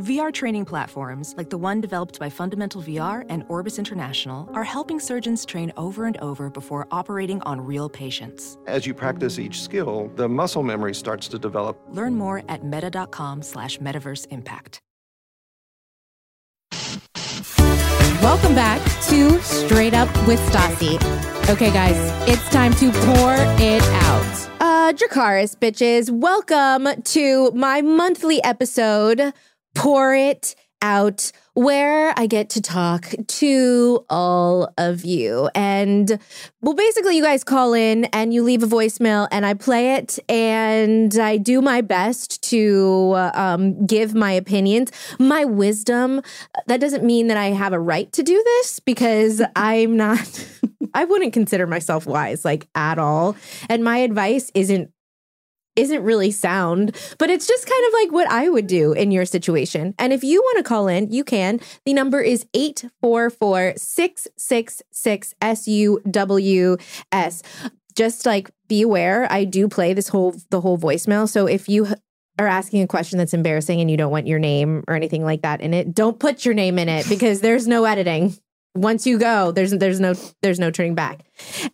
VR training platforms, like the one developed by Fundamental VR and Orbis International, are helping surgeons train over and over before operating on real patients. As you practice each skill, the muscle memory starts to develop. Learn more at meta.com slash metaverse impact. Welcome back to Straight Up with Stassi. Okay, guys, it's time to pour it out. Uh, Dracarys, bitches, welcome to my monthly episode Pour It Out, where I get to talk to all of you. And well, basically, you guys call in and you leave a voicemail, and I play it, and I do my best to um, give my opinions, my wisdom. That doesn't mean that I have a right to do this because I'm not. I wouldn't consider myself wise, like at all. And my advice isn't isn't really sound, but it's just kind of like what I would do in your situation. And if you want to call in, you can. The number is 844 666 SUWS. Just like be aware, I do play this whole the whole voicemail. So if you are asking a question that's embarrassing and you don't want your name or anything like that in it, don't put your name in it because there's no editing once you go there's there's no there's no turning back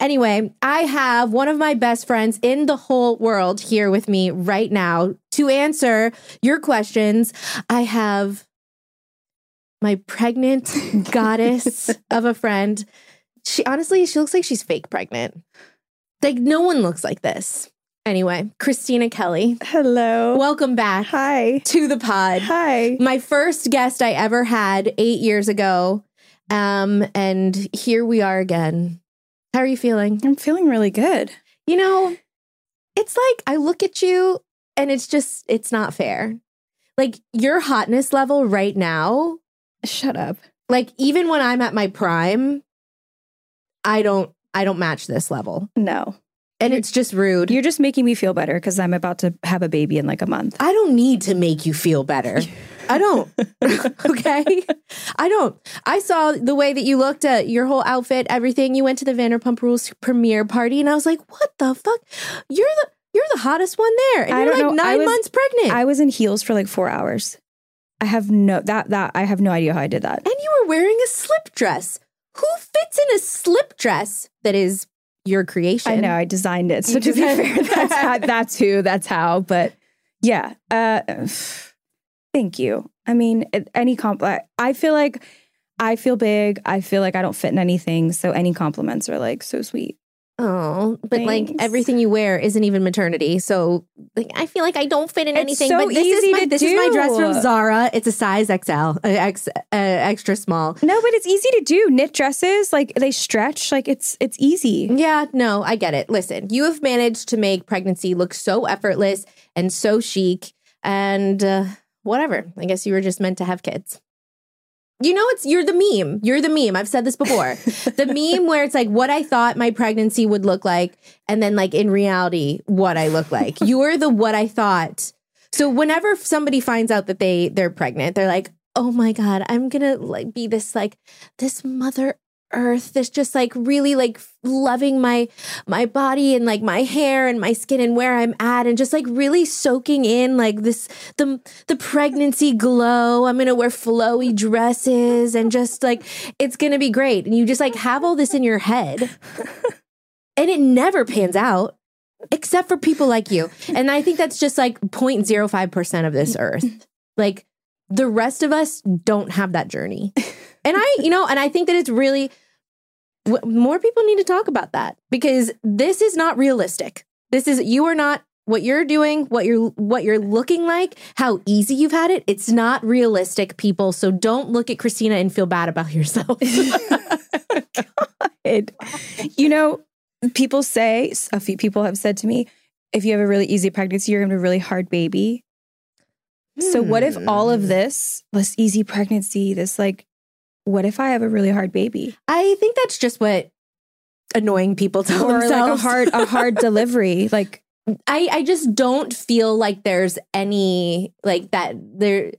anyway i have one of my best friends in the whole world here with me right now to answer your questions i have my pregnant goddess of a friend she honestly she looks like she's fake pregnant like no one looks like this Anyway, Kristina Kelly. Hello. Welcome back. Hi. To the pod. Hi. My first guest I ever had eight years ago. Um, and here we are again. How are you feeling? I'm feeling really good. You know, it's like I look at you and it's just, it's not fair. Like your hotness level right now. Shut up. Like even when I'm at my prime, I don't, I don't match this level. No. And it's just rude. You're just making me feel better because I'm about to have a baby in like a month. I don't need to make you feel better. I don't. okay. I don't. I saw the way that you looked at your whole outfit, everything. You went to the Vanderpump Rules premiere party, and I was like, "What the fuck? You're the you're the hottest one there, and I you're don't like know. Nine was- months pregnant, I was in heels for like four hours. I have no that that I have no idea how I did that. and you were wearing a slip dress. Who fits in a slip dress that is your creation? I know I designed it. So to be fair, that's that's who, that's how. But yeah, uh, thank you. I mean, any comp, I- feel like I feel big. I feel like I don't fit in anything. So any compliments are like so sweet. Oh, but like everything you wear isn't even maternity. So like I feel like I don't fit in It's anything. so but this easy is my to this is my dress from. Zara. It's a size XL, X, uh, extra small. No, but it's easy to do. Knit dresses, like they stretch, like it's it's easy. Yeah, no, I get it. Listen, you have managed to make pregnancy look so effortless and so chic, and uh, whatever. I guess you were just meant to have kids. You know, it's you're the meme. You're the meme. I've said this before. the meme where it's like what I thought my pregnancy would look like, and then like in reality, what I look like. You're the what I thought. So whenever somebody finds out that they they're pregnant, they're like, "Oh my god, I'm gonna like be this like this mother earth, this just like really like loving my my body and like my hair and my skin and where I'm at, and just like really soaking in like this the the pregnancy glow. I'm gonna wear flowy dresses and just like it's gonna be great. And you just like have all this in your head, and it never pans out except for people like you. And I think that's just like 0.05% of this earth. Like the rest of us don't have that journey. And I, you know, and I think that it's really more people need to talk about that because this is not realistic. This is you are not what you're doing, what you're what you're looking like, how easy you've had it. It's not realistic, people. So don't look at Kristina and feel bad about yourself. It, you know, people say a few people have said to me, if you have a really easy pregnancy, you're gonna have a really hard baby. So what if all of Hmm. this, this easy pregnancy, this like, what if I have a really hard baby I think that's just what annoying people tell or like a themselves. hard a hard delivery? Like I, I just don't feel like there's any like that there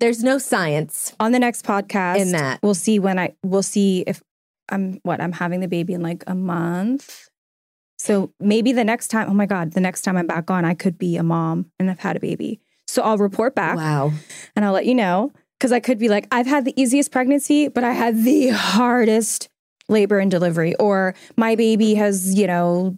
there's no science on the next podcast, in that. we'll see when I we'll see if I'm what I'm having the baby in like a month. So maybe the next time, oh my God, the next time I'm back on, I could be a mom and I've had a baby. So I'll report back Wow. and I'll let you know. Cause I could be like, I've had the easiest pregnancy, but I had the hardest labor and delivery, or my baby has, you know,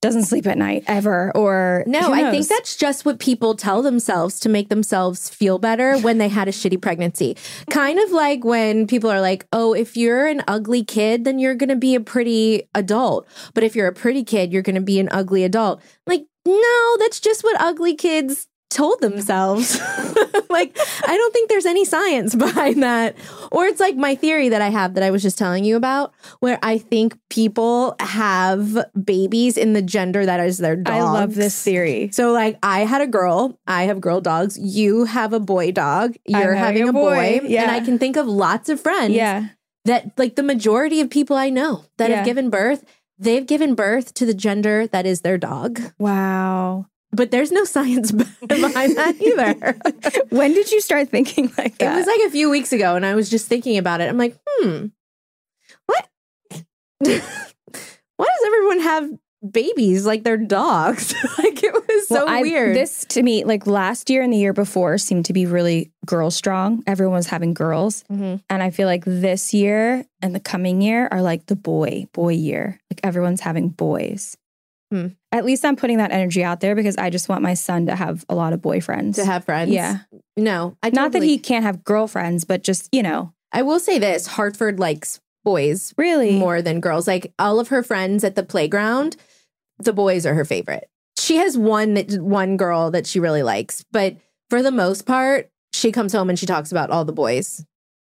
doesn't sleep at night ever, or No, I think that's just what people tell themselves to make themselves feel better when they had a shitty pregnancy. Kind of like when people are like, oh, if you're an ugly kid, then you're going to be a pretty adult. But if you're a pretty kid, you're going to be an ugly adult. Like, no, that's just what ugly kids told themselves. like, I don't think there's any science behind that. Or it's like my theory that I have that I was just telling you about, where I think people have babies in the gender that is their dog. I love this theory. So like I had a girl, I have girl dogs, you have a boy dog, you're having having a a boy, boy, yeah. and I can think of lots of friends Yeah. that like the majority of people I know that Yeah. have given birth, they've given birth to the gender that is their dog. Wow. But there's no science behind that either. When did you start thinking like that? It was like a few weeks ago, and I was just thinking about it. I'm like, hmm, what? Why does everyone have babies like they're dogs? like it was so I- weird. This to me, like last year and the year before, seemed to be really girl strong. Everyone was having girls. Mhm. And I feel like this year and the coming year are like the boy, boy year. Like everyone's having boys. Hmm. At least I'm putting that energy out there because I just want my son to have a lot of boyfriends. to have friends. Yeah. No, I Not that he can't have girlfriends, but just, you know, I will say this: Hartford likes boys really more than girls. Like all of her friends at the playground, the boys are her favorite. She has one that one girl that she really likes, but for the most part, she comes home and she talks about all the boys.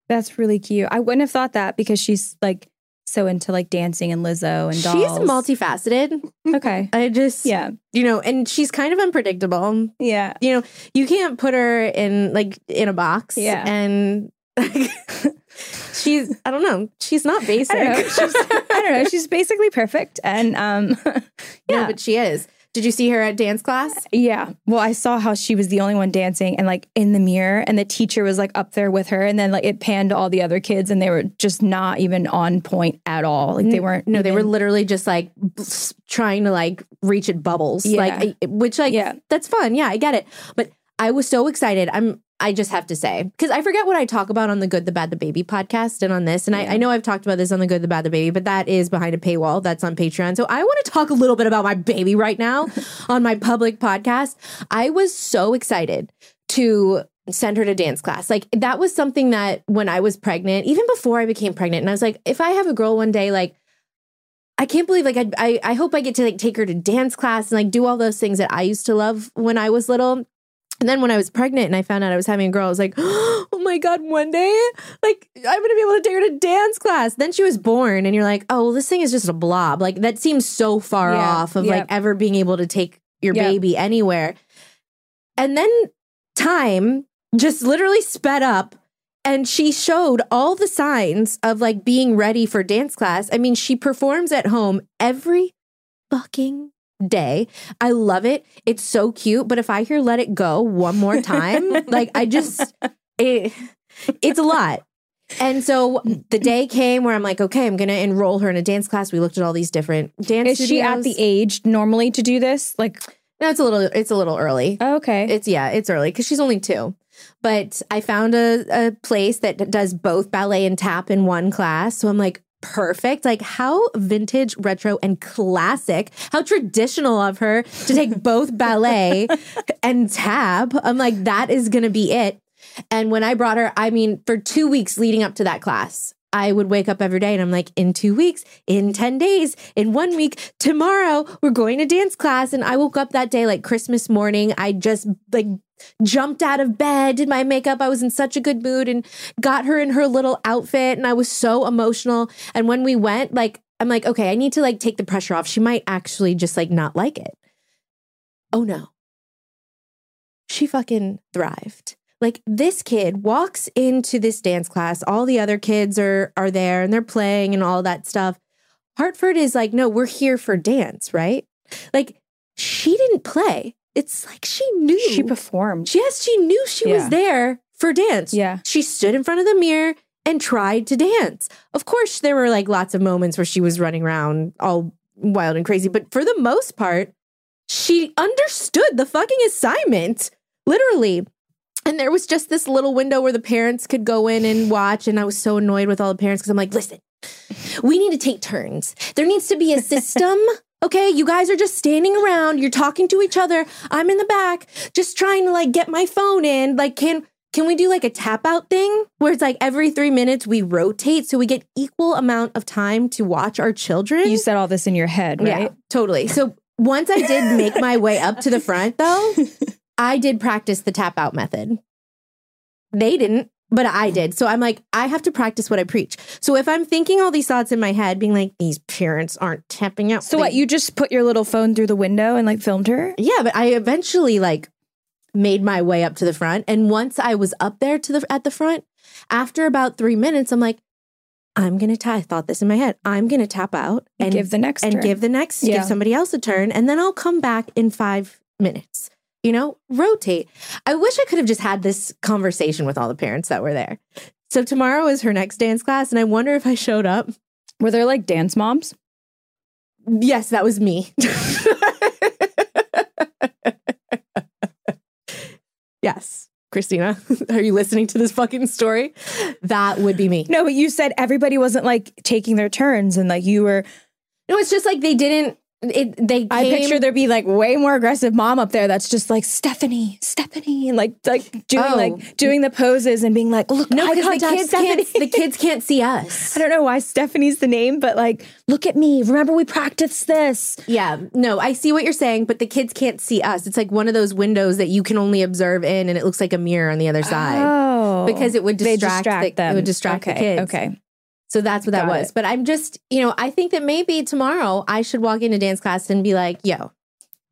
That's really cute. I wouldn't have thought that because she's like so into like dancing and Lizzo and dolls. She's multifaceted. Okay. I just, Yeah. you know, and she's kind of unpredictable. Yeah. You know, you can't put her in like in a box. Yeah. and she's, I don't know, she's not basic. I don't know. She's, I don't know. She's basically perfect. And um yeah, yeah. but she is. Did you see her at dance class? Yeah. Well, I saw how she was the only one dancing and like in the mirror and the teacher was like up there with her and then like it panned to all the other kids and they were just not even on point at all. Like they weren't No, they were literally just like trying to like reach at bubbles, Yeah. like which like Yeah. that's fun. Yeah, I get it. But I was so excited. I'm. I just have to say because I forget what I talk about on the Good, the Bad, the Baby podcast and on this, and I, I know I've talked about this on the Good, the Bad, the Baby, but that is behind a paywall. That's on Patreon. So I want to talk a little bit about my baby right now on my public podcast. I was so excited to send her to dance class. Like that was something that when I was pregnant, even before I became pregnant, and I was like, if I have a girl one day, like I can't believe like I, I I hope I get to like take her to dance class and like do all those things that I used to love when I was little. And then when I was pregnant and I found out I was having a girl, I was like, oh my God, one day, like I'm gonna be able to take her to dance class. Then she was born, and you're like, oh, well, this thing is just a blob. Like that seems so far Yeah, off of yeah. like ever being able to take your Yeah. baby anywhere. And then time just literally sped up and she showed all the signs of like being ready for dance class. I mean, she performs at home every fucking day. I love it. It's so cute. But if I hear let it go one more time, like I just, it, it's a lot. And so the day came where I'm like, okay, I'm to enroll her in a dance class. We looked at all these different dance Is she at the age normally to do this? Like No, it's a little, it's a little early. oh, okay. It's yeah, it's early because she's only two. But I found a, a place that does both ballet and tap in one class. So I'm like, perfect. Like how vintage, retro, and classic. How traditional of her to take both ballet and tap. I'm like, that is gonna be it. And when I brought her, I mean, for two weeks leading up to that class, I would wake up every day and I'm like, in two weeks, in 10 days, in one week, tomorrow, we're going to dance class. And I woke up that day like Christmas morning. I just like jumped out of bed, did my makeup. I was in such a good mood and got her in her little outfit. And I was so emotional. And when we went, like, I'm like, okay, I need to like take the pressure off. She might actually just like not like it. Oh no. she fucking thrived. Like this kid walks into this dance class, all the other kids are are there and they're playing and all that stuff. Hartford is like, no, we're here for dance, right? Like she didn't play. It's like she knew. She performed. yes, she knew she Yeah. was there for dance. Yeah. She stood in front of the mirror and tried to dance. Of course, there were like lots of moments where she was running around all wild and crazy, but for the most part, she understood the fucking assignment, literally. And there was just this little window where the parents could go in and watch. And I was so annoyed with all the parents because I'm like, listen, we need to take turns. There needs to be a system. Okay, you guys are just standing around, you're talking to each other. I'm in the back, just trying to like get my phone in. Like, can can we do like a tap out thing where it's like every three minutes we rotate so we get equal amount of time to watch our children? You said all this in your head, right? Yeah, totally. So once I did make my way up to the front, though, I did practice the tap out method. They didn't, but I did. So I'm like, I have to practice what I preach. So if I'm thinking all these thoughts in my head, being like, these parents aren't tapping out. So they- what? You just put your little phone through the window and like filmed her? Yeah, but I eventually like made my way up to the front. And once I was up there to the at the front, after about three minutes, I'm like, I'm gonna tap. I thought this in my head. I'm gonna tap out and give the next and turn. give the next, Yeah. give somebody else a turn, and then I'll come back in five minutes. You know, rotate. I wish I could have just had this conversation with all the parents that were there. So tomorrow is her next dance class, and I wonder if I showed up. Were there like dance moms? Yes, that was me. yes. Kristina, are you listening to this fucking story? That would be me. No, but you said everybody wasn't like taking their turns and like you were No, it's just like they didn't. It, they I picture there'd be like way more aggressive mom up there that's just like Stephanie, Stephanie, and like like doing Oh. like doing the poses and being like, look, no, because the kids Stephanie. can't. The kids can't see us. I don't know why Stephanie's the name, but like, look at me. Remember we practiced this. Yeah, no, I see what you're saying, but the kids can't see us. It's like one of those windows that you can only observe in, and it looks like a mirror on the other side Oh, because it would distract, distract the, them. It would distract okay, the kids. Okay, So that's what that Got was. it. But I'm just, you know, I think that maybe tomorrow I should walk into dance class and be like, yo,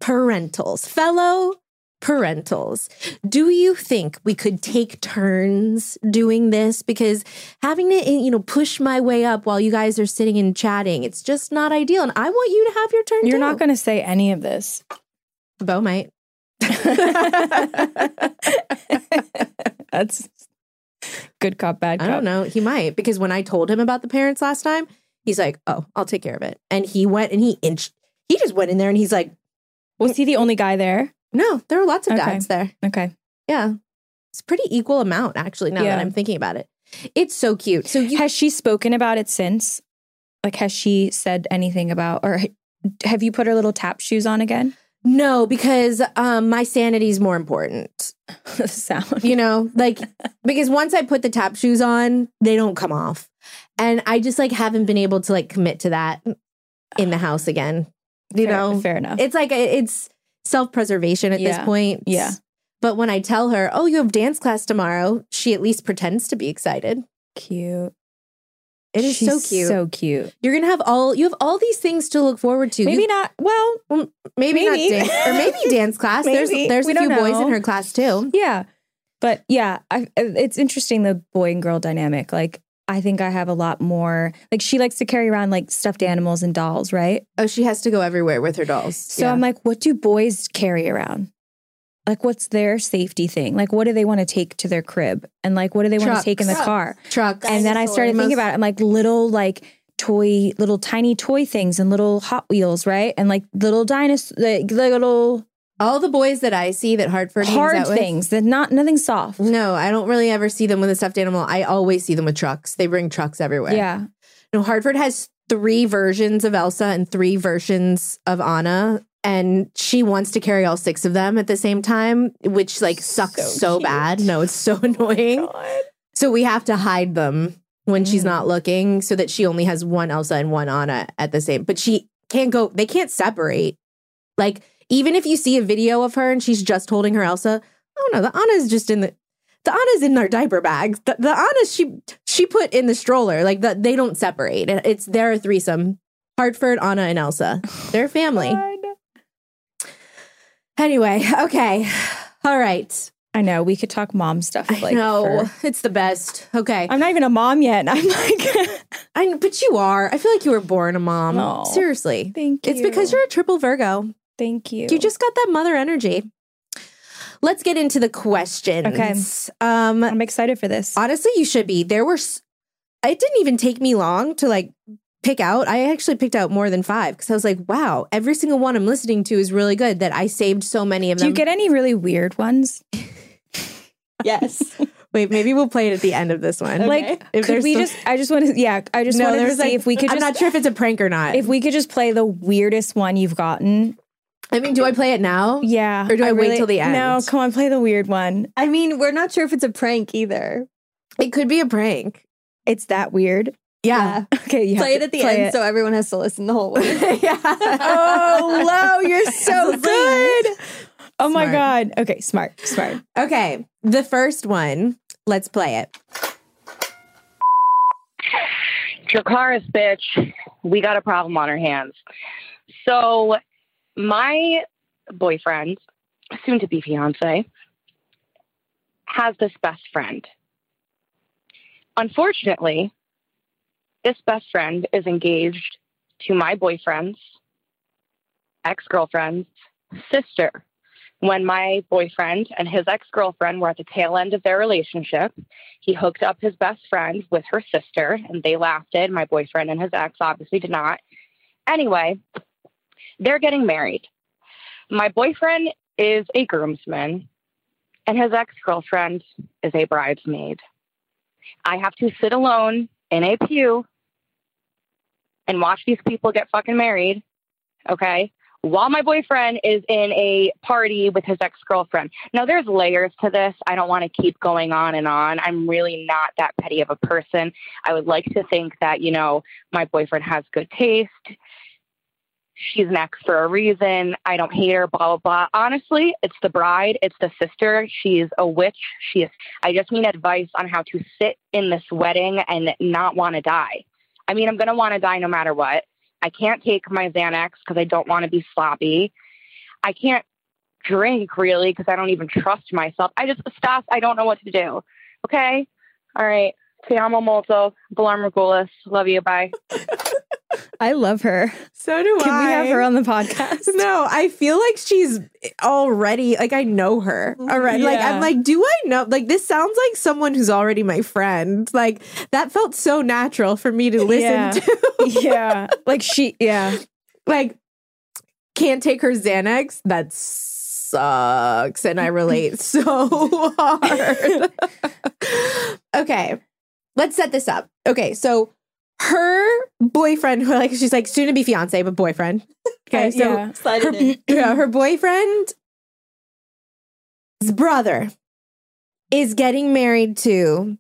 parentals, fellow parentals, do you think we could take turns doing this? Because having to, you know, push my way up while you guys are sitting and chatting, it's just not ideal. And I want you to have your turn. you're too. not going to say any of this. Bo might. That's good cop, bad cop. I don't know. He might because when I told him about the parents last time, he's like, "Oh, I'll take care of it." And he went and he inched. He just went in there and he's like, Was he the only guy there? "No, there were lots of Okay. dads there. Okay. Yeah, it's a pretty equal amount actually. Now Yeah. that I'm thinking about it, it's so cute. So you, has she spoken about it since? Like, has she said anything about, or have you put her little tap shoes on again? no, because um, my sanity is more important. the sound. You know, like because once I put the tap shoes on, they don't come off, and I just like haven't been able to like commit to that in the house again. You Fair- know, fair enough. it's like it's self-preservation at this point. Yeah. But when I tell her, "Oh, you have dance class tomorrow," she at least pretends to be excited. cute. It is so cute. So cute. You're gonna have all you have all these things to look forward to. Maybe You- not. Well, mm, maybe, not dance or maybe dance class. There's Maybe. there's We a few don't boys in her class too. yeah. But yeah, I, it's interesting the boy and girl dynamic. Like, I think I have a lot more. Like, she likes to carry around like stuffed animals and dolls, right? Oh, she has to go everywhere with her dolls. So I'm like, what do boys carry around? Like, what's their safety thing? Like, what do they want to take to their crib? And like, what do they want to take in the Trucks. car? trucks. And then I started thinking about it. I'm like, little, like, toy, little tiny toy things and little Hot Wheels, right? And like little dinosaur, like little all the boys that I see that Hartford hangs hard out with- things that not nothing soft. No, I don't really ever see them with a stuffed animal. I always see them with trucks. They bring trucks everywhere. Yeah. No, Hartford has three versions of Elsa and three versions of Anna. And she wants to carry all six of them at the same time, which like sucks so, So bad. No, it's so annoying. So we have to hide them when she's Mm. not looking so that she only has one Elsa and one Anna at the same. But she can't go, they can't separate. Like, even if you see a video of her and she's just holding her Elsa, oh no, the Anna's just in the the Anna's in their diaper bags. The, the Anna's she she put in the stroller. Like the, they don't separate. It- It's their threesome. Hartford, Anna, and Elsa. They're family. Anyway, okay. All right. I know we could talk mom stuff. I know. for- It's the best. Okay. I'm not even a mom yet. and I'm like, I but you are. I feel like you were born a mom. No. Seriously. thank you. It's because you're a triple Virgo. Thank you. You just got that mother energy. Let's get into the questions. Okay. Um I'm excited for this. honestly, you should be. There were it didn't even take me long to like pick out. I actually picked out more than 5 cuz I was like, wow, every single one I'm listening to is really good that I saved so many of them. Do you get any really weird ones? Yes. Wait, maybe we'll play it at the end of this one. Like, if could we some- just? I just want to. Yeah, I just no, wanted to there's see like if we could I'm not sure if it's a prank or not. if we could just play the weirdest one you've gotten. I mean, do I play it now? Yeah. Or do I wait till the end? No, come on, play the weird one. I mean, we're not sure if it's a prank either. It could be a prank. It's that weird. Yeah. Okay, you have Play it at the play end it. so everyone has to listen the whole way. yeah. Oh, Lo, you're so good. Oh my god. Okay, smart, smart. Okay. The first one. Let's play it. Dracarys, bitch, we got a problem on our hands. So, my boyfriend, soon to be fiance, has this best friend. Unfortunately, this best friend is engaged to my boyfriend's ex girlfriend's sister. When my boyfriend and his ex girlfriend were at the tail end of their relationship, he hooked up his best friend with her sister and they lasted. My boyfriend and his ex obviously did not. Anyway, they're getting married. My boyfriend is a groomsman and his ex girlfriend is a bridesmaid. I have to sit alone in a pew and watch these people get fucking married. Okay. While my boyfriend is in a party with his ex girlfriend. Now, there's layers to this. I don't want to keep going on and on. I'm really not that petty of a person. I would like to think that, you know, my boyfriend has good taste. She's an ex for a reason. I don't hate her, blah, blah, blah. Honestly, it's the bride, it's the sister. She's a witch. She is, I just need advice on how to sit in this wedding and not want to die. I mean, I'm going to want to die no matter what. I can't take my Xanax because I don't want to be sloppy. I can't drink really because I don't even trust myself. I just, Stas, I don't know what to do. Okay? All right. Te amo molto. Margulis. Love you. Bye. I love her. So do I. Can we have her on the podcast? No, I feel like she's already like I know her mm, already. Like I'm like, do I know? Like this sounds like someone who's already my friend. Like that felt so natural for me to listen Yeah. to. yeah. Like she yeah. like can't take her Xanax. That sucks, and I relate so hard. okay, let's set this up. Okay, so her boyfriend, who like she's like soon to be fiance, but boyfriend. Okay, so yeah. Her, yeah, her boyfriend's brother is getting married to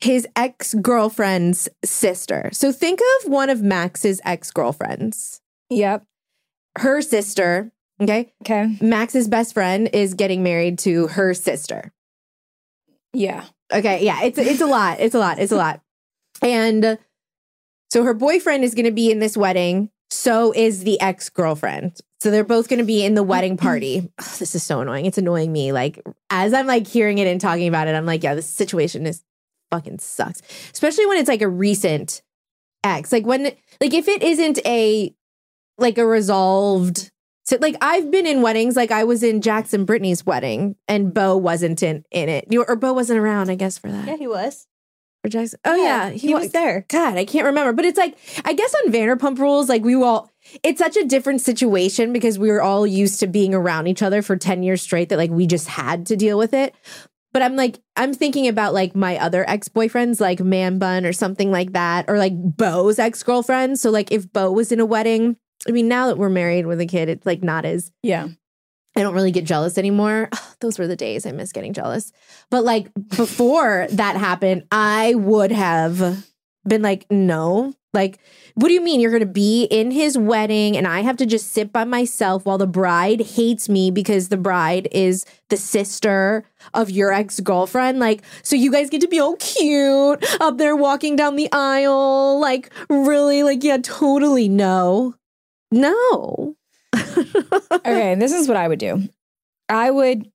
his ex girlfriend's sister. So think of one of Max's ex girlfriends. Yep. Her sister, okay? Okay. Max's best friend is getting married to her sister. Yeah. Okay, yeah, it's it's a lot. It's a lot. It's a lot. And so her boyfriend is going to be in this wedding. So is the ex girlfriend. So they're both going to be in the wedding party. Ugh, this is so annoying. It's annoying me. Like as I'm like hearing it and talking about it, I'm like, yeah, this situation is fucking sucks. Especially when it's like a recent ex. Like when like if it isn't a like a resolved so like I've been in weddings, like I was in Jax and Brittany's wedding, and Bo wasn't in in it, or Bo wasn't around, I guess, for that. Yeah, he was. For Jackson, oh yeah, he, was there. God, I can't remember, but it's like I guess on Vanderpump Rules, like we all, it's such a different situation because we were all used to being around each other for ten years straight that like we just had to deal with it. But I'm like, I'm thinking about like my other ex boyfriends, like Man Bun or something like that, or like Bo's ex girlfriend. So like if Bo was in a wedding, I mean, now that we're married with a kid, it's like not as Yeah. I don't really get jealous anymore. Those were the days I miss getting jealous. But like before that happened, I would have been like, no. Like, what do you mean you're going to be in his wedding and I have to just sit by myself while the bride hates me because the bride is the sister of your ex girlfriend? Like, so you guys get to be all cute up there walking down the aisle. Like, really? Like, yeah, totally no. No. Okay, this is what I would do. I would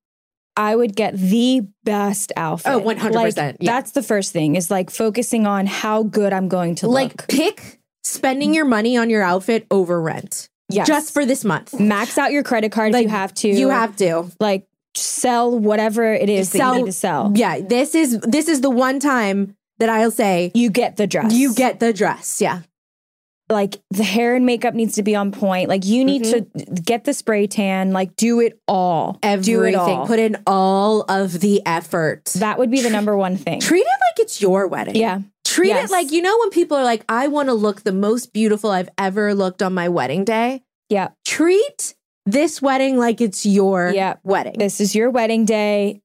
I would get the best outfit. Oh, 100%, Like, yeah. That's the first thing is like focusing on how good I'm going to look. like look. pick spending your money on your outfit over rent Yes. just for this month. max out your credit card Like, if you have to. You have to. like sell whatever it is that you need to sell. Yeah, this is this is the one time that I'll say You get the dress. you get the dress. Yeah. Like the hair and makeup needs to be on point. Like you need to mm-hmm. get the spray tan. Like do it all. do it Everything. all. Put in all of the effort. that would be the number one thing. Treat it like it's your wedding. Yeah. Treat Yes. it like you know when people are like, I want to look the most beautiful I've ever looked on my wedding day. Yeah. Treat this wedding like it's your Yeah. wedding. This is your wedding day.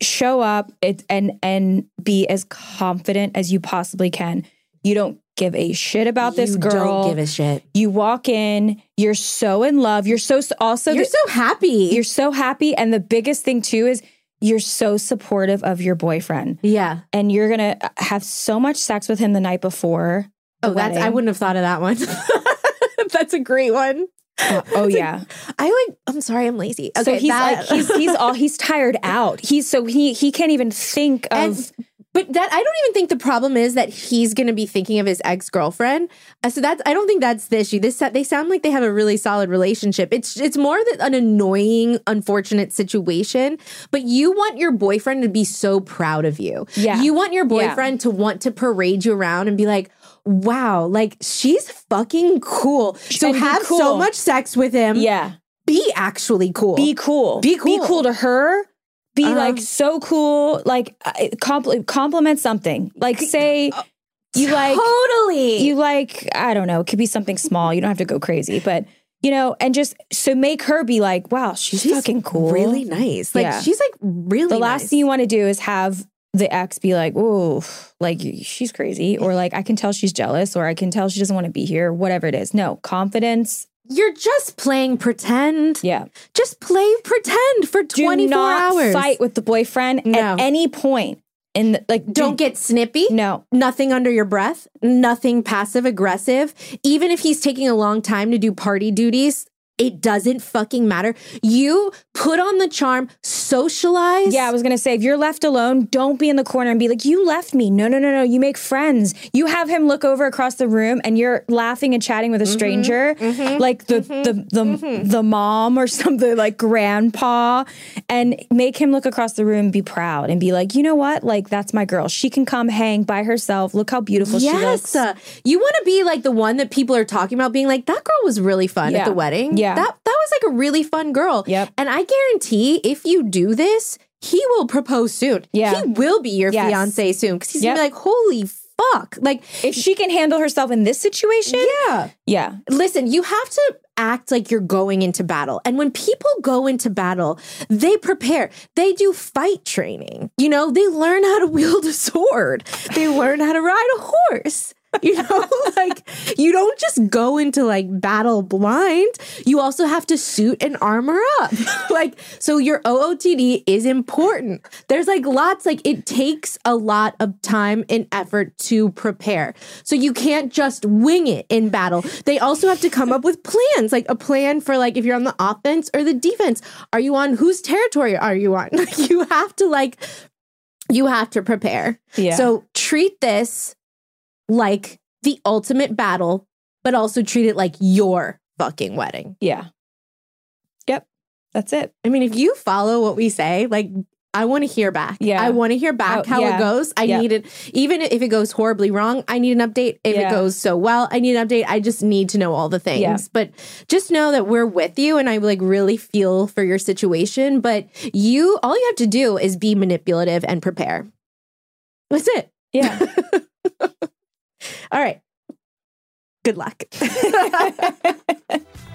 Show up it, and and be as confident as you possibly can. You don't give a shit about this You girl. Don't give a shit. you walk in, you're so in love. You're so also You're the- so happy. you're so happy and the biggest thing too is you're so supportive of your boyfriend yeah. and you're going to have so much sex with him the night before. the Oh, that's I wouldn't have thought of that one. that's a great one. Uh, oh yeah. I like. I'm sorry, I'm lazy. Okay, so he's that- like he's he's all he's tired out. He's so he he can't even think of And- but that I don't even think the problem is that he's going to be thinking of his ex girlfriend. Uh, so that's I don't think that's the issue. This they sound like they have a really solid relationship. It's it's more that an annoying, unfortunate situation. But you want your boyfriend to be so proud of you. Yeah. you want your Yeah. boyfriend to want to parade you around and be like. Wow, like she's fucking cool. So have so much sex with him. yeah. Be actually cool. Be cool. Be cool. Be cool. cool to her. Be Uh-huh. like so cool. Like uh, compl- compliment something. Like say you like totally. you like i don't know it could be something small you don't have to go crazy but you know and just so make her be like wow she's, fucking cool Really nice. Like Yeah. she's like really the last nice. thing you want to do is have the ex be like oh like she's crazy or like i can tell she's jealous or i can tell she doesn't want to be here whatever it is no confidence You're just playing pretend. yeah Just play pretend for do 24 not hours. fight with the boyfriend No. at any point in the, like Don't do- get snippy. no Nothing under your breath. Nothing passive aggressive. Even if he's taking a long time to do party duties, it doesn't fucking matter. You put on the charm, socialize. Yeah, I was gonna say if you're left alone, don't be in the corner and be like, "You left me." No, no, no, no. You make friends. You have him look over across the room, and you're laughing and chatting with a mm-hmm, stranger, mm-hmm, like the mm-hmm, the the the mom or something, like grandpa, and make him look across the room, and be proud, and be like, "You know what? Like that's my girl. She can come hang by herself. Look how beautiful she looks." Yes. Uh, you want to be like the one that people are talking about being like, that girl was really fun Yeah. at the wedding. Yeah. That that was like a really fun girl. Yep. And I guarantee if you do this, he will propose soon. Yeah. He will be your Yes. fiance soon. Because he's Yep. gonna be like, holy fuck. Like If she can handle herself in this situation, yeah. yeah, Listen, you have to act like you're going into battle. And when people go into battle, they prepare. They do fight training. You know, they learn how to wield a sword, they learn how to ride a horse. You know, like you don't just go into like battle blind. You also have to suit and armor up. like, so your OOTD is important. There's like lots, like it takes a lot of time and effort to prepare. So you can't just wing it in battle. They also have to come up with plans, like a plan for like if you're on the offense or the defense. Are you on whose territory are you on? you have to like, you have to prepare. yeah. So treat this like the ultimate battle, but also treat it like your fucking wedding. yeah, yep, that's it. I mean, if you follow what we say, like I want to hear back. Yeah. I want to hear back Oh, how yeah. it goes. I Yeah. need it, even if it goes horribly wrong, I need an update. If Yeah. it goes so well, I need an update. I just need to know all the things. But just know that we're with you and I like really feel for your situation. But you, all you have to do is be manipulative and prepare. That's it. Yeah. All right. Good luck.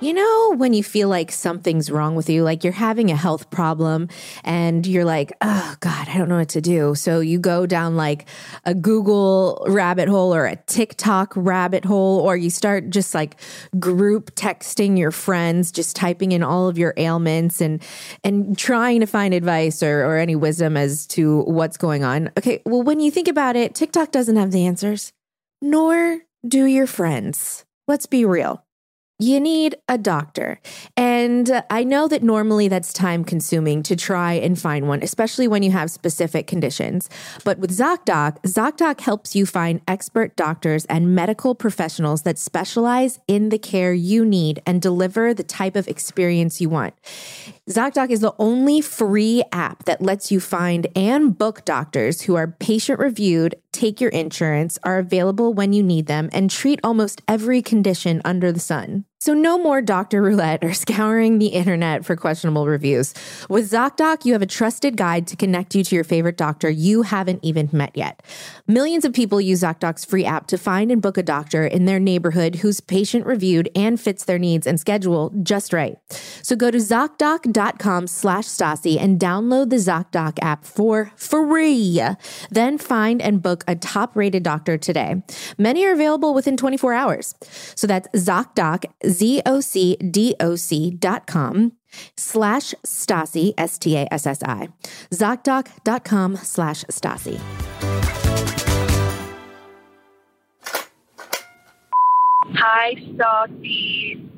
You know, when you feel like something's wrong with you, like you're having a health problem and you're like, oh God, I don't know what to do. So you go down like a Google rabbit hole or a TikTok rabbit hole, or you start just like group texting your friends, just typing in all of your ailments and and trying to find advice or, or any wisdom as to what's going on. Okay, well, when you think about it, TikTok doesn't have the answers, nor do your friends. Let's be real. You need a doctor. And I know that normally that's time consuming to try and find one, especially when you have specific conditions. But with ZocDoc, ZocDoc helps you find expert doctors and medical professionals that specialize in the care you need and deliver the type of experience you want. ZocDoc is the only free app that lets you find and book doctors who are patient reviewed, take your insurance, are available when you need them, and treat almost every condition under the sun. So, no more doctor roulette or scouring the internet for questionable reviews. With ZocDoc, you have a trusted guide to connect you to your favorite doctor you haven't even met yet. Millions of people use ZocDoc's free app to find and book a doctor in their neighborhood who's patient reviewed and fits their needs and schedule just right. So, go to ZocDoc.com slash Stassi and download the ZocDoc app for free. Then find and book a top rated doctor today. Many are available within 24 hours. So, that's ZocDoc. Z-O-C-D-O-C dot com slash Stassi, S-T-A-S-S-I. ZocDoc.com slash Stassi. Hi, Stassi.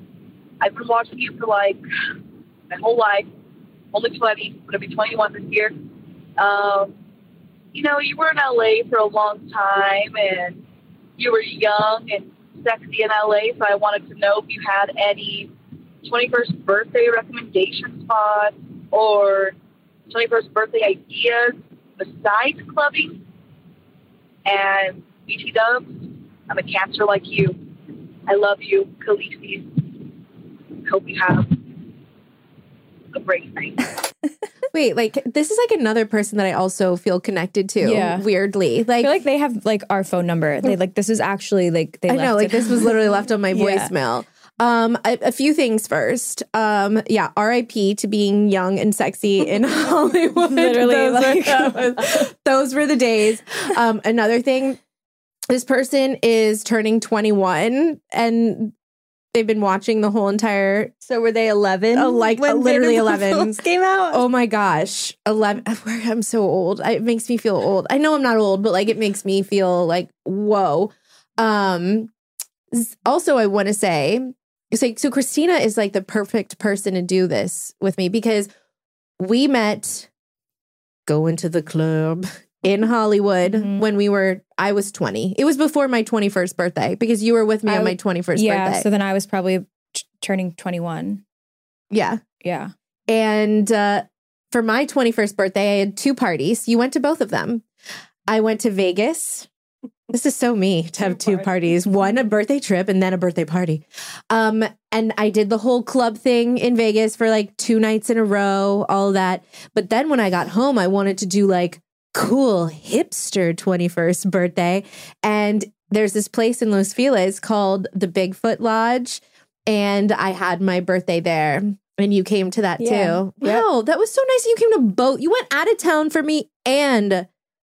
I've been watching you for like my whole life. Only 20, gonna be 21 this year. Um, you know, you were in LA for a long time and you were young and sexy in LA, so I wanted to know if you had any 21st birthday recommendation spots or 21st birthday ideas besides clubbing and BT dubs. I'm a cancer like you. I love you, Khaleesi's. Hope you have a great night. Wait, like this is like another person that I also feel connected to. Yeah. weirdly. I Like, feel like they have like our phone number. They like this is actually like they I know, like this was literally left on my Yeah. voicemail. Um, a, a few things first. Um, yeah, R.I.P. to being young and sexy in Hollywood. Literally, those, like- were, was- those were the days. Um, another thing, this person is turning 21 and they've been watching the whole entire So were they 11? Oh, like, when literally 11. Came out? Oh my gosh, eleven. I'm so old. It makes me feel old. I know I'm not old, but like it makes me feel like whoa. Um. Also, I want to say, like so. Kristina is like the perfect person to do this with me because we met going to the club in Hollywood Mhm. when we were. I was 20. It was before my 21st birthday because you were with me I on my 21st yeah. birthday. So then I was probably t- turning 21. yeah. Yeah. And uh, for my 21st birthday, I had two parties. You went to both of them. I went to Vegas. This is so me to have two parties one a birthday trip and then a birthday party. Um, and I did the whole club thing in Vegas for like two nights in a row, all that. But then when I got home, I wanted to do like cool hipster 21st birthday. And there's this place in Los Feliz called the Bigfoot Lodge. And I had my birthday there. And you came to that Yeah. too. Wow, that was so nice. You came to both. You went out of town for me and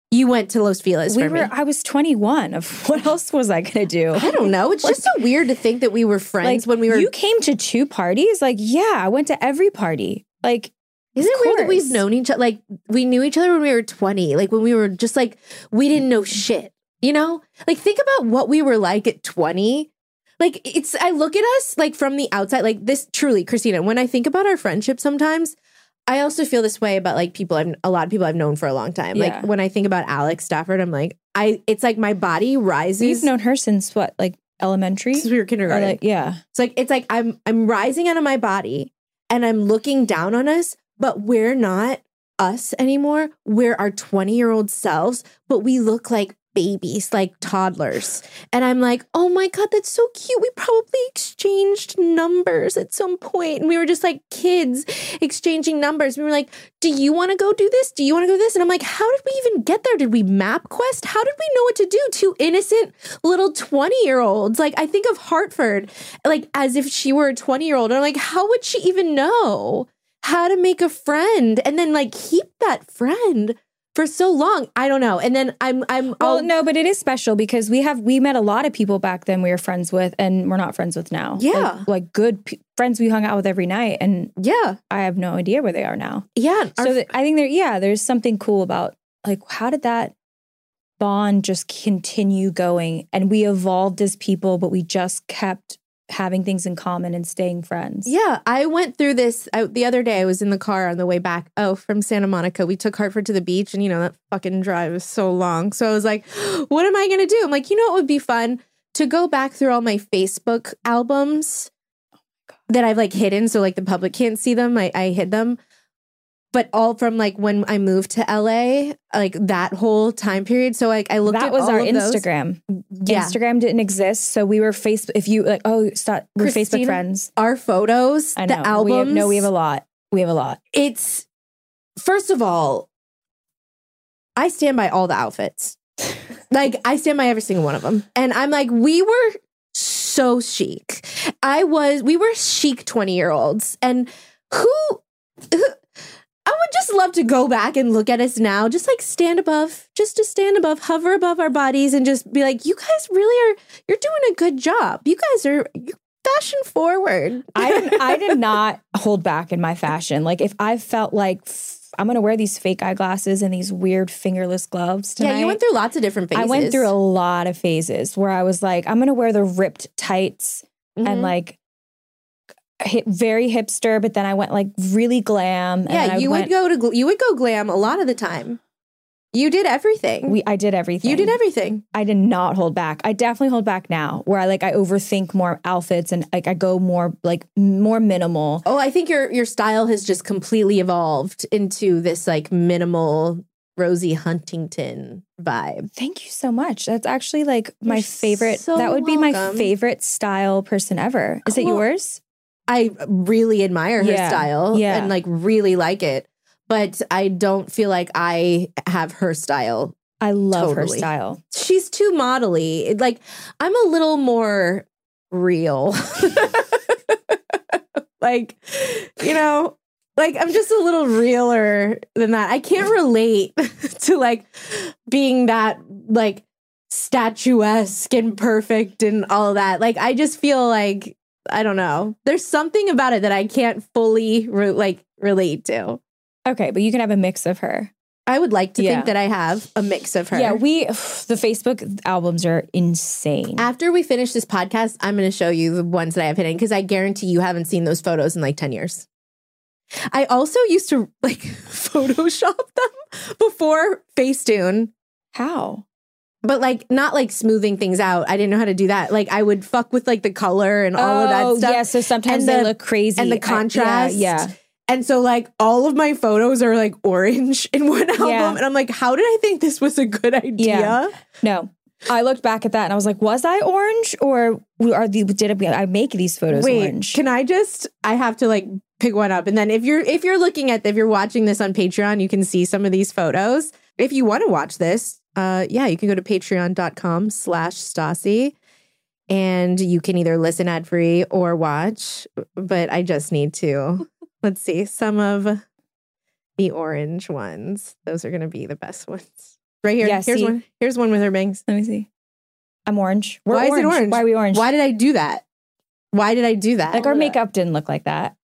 you went to Los Feliz we for were me. I was 21. Of what else was I going to do? I don't know. It's just so weird to think that we were friends when we were. You came to two parties? Like, yeah, I went to every party. Like, Isn't it weird that we've known each other? Like we knew each other when we were 20. Like when we were just like, we didn't know shit, you know? Like think about what we were like at 20. Like it's, I look at us like from the outside, like this truly, Kristina, when I think about our friendship sometimes, I also feel this way about like people I've, a lot of people I've known for a long time. Yeah. Like when I think about Alex Stafford, I'm like, I, it's like my body rises. we've known her since what, like elementary? since we were kindergarten. like, yeah. It's like it's like I'm I'm rising out of my body and I'm looking down on us, but we're not us anymore. We're our 20-year-old selves, but we look like babies, like toddlers. And I'm like, "Oh my god, that's so cute. We probably exchanged numbers at some point." And we were just like kids exchanging numbers. We were like, "Do you want to go do this? Do you want to go this?" And I'm like, "How did we even get there? Did we MapQuest? How did we know what to do? Two innocent little 20-year-olds." Like I think of Hartford like as if she were a 20 year old. I'm like, how would she even know how to make a friend and then like keep that friend for so long? I don't know. And then I'm, I'm, Well, I'll- no, but it is special because we have we met a lot of people back then we were friends with, and we're not friends with now. Yeah. like, like good p- friends we hung out with every night, and yeah, I have no idea where they are now. yeah. our- so I think there, yeah, there's something cool about like how did that bond just continue going, and we evolved as people, but we just kept having things in common and staying friends. Yeah, I went through this I, the other day. I was in the car on the way back. Oh, from Santa Monica, we took Hartford to the beach, and you know that fucking drive is so long. So I was like, "What am I gonna do?" I'm like, you know, what would be fun to go back through all my Facebook albums oh that I've like hidden, so like the public can't see them. I, I hid them, but all from like when I moved to LA, like that whole time period. So like I looked that at was our. Instagram. Yeah. Instagram didn't exist, so we were face. If you like, oh, stop, we're Facebook friends. Our photos, I know. the albums. We have, no, we have a lot. We have a lot. it's first of all, I stand by all the outfits. like I stand by every single one of them. And I'm like, we were so chic. I was, we were chic 20 year olds. And who, who I would just love to go back and look at us now, just like stand above, just to stand above, hover above our bodies and just be like, you guys really are, you're doing a good job. You guys are fashion forward. I didn't, I did not hold back in my fashion. Like if I felt like I'm gonna wear these fake eyeglasses and these weird fingerless gloves tonight. yeah, you went through lots of different phases. I went through a lot of phases where I was like, I'm gonna wear the ripped tights Mhm. and like very hipster, but then I went like really glam. and Yeah, you went, would go to gl- you would go glam a lot of the time. You did everything. We, I did everything. you did everything. I did not hold back. I definitely hold back now, where I like I overthink more outfits and like I go more like more minimal. Oh, I think your your style has just completely evolved into this like minimal Rosie Huntington vibe. Thank you so much. That's actually like my You're favorite. so that would be my favorite style person ever. Is it yours? I really admire her Yeah, style yeah. and like really like it, but I don't feel like I have her style. I love her style. She's too modelly. Like I'm a little more real. like, you know, like I'm just a little realer than that. I can't relate to like being that like statuesque and perfect and all that. Like I just feel like I don't know. There's something about it that I can't fully re- like relate to. Okay, but you can have a mix of her. I would like to Yeah. think that I have a mix of her. Yeah, we the Facebook albums are insane. After we finish this podcast, I'm going to show you the ones that I have hidden because I guarantee you haven't seen those photos in like 10 years. I also used to like Photoshop them before Facetune, How? But like not like smoothing things out. I didn't know how to do that. Like I would fuck with like the color and all of that oh, stuff. Oh, Yeah, so sometimes And they the- look crazy. and the I- contrast. yeah, yeah. And so like all of my photos are like orange in one album. Yeah. And I'm like, how did I think this was a good idea? Yeah. No. I looked back at that and I was like, was I orange or are the did I make these photos Wait, orange? can I just? I have to like pick one up, and then if you're if you're looking at if you're watching this on Patreon, you can see some of these photos. If you want to watch this, uh, yeah, you can go to Patreon.com/slash Stassi, and you can either listen ad free or watch. But I just need to let's see some of the orange ones. Those are going to be the best ones. Right here. Yeah, here's see? one. Here's one with her bangs. Let me see. I'm orange. We're Why is it orange? Why are we orange? Why did I do that? Why did I do that? like our makeup didn't look like that.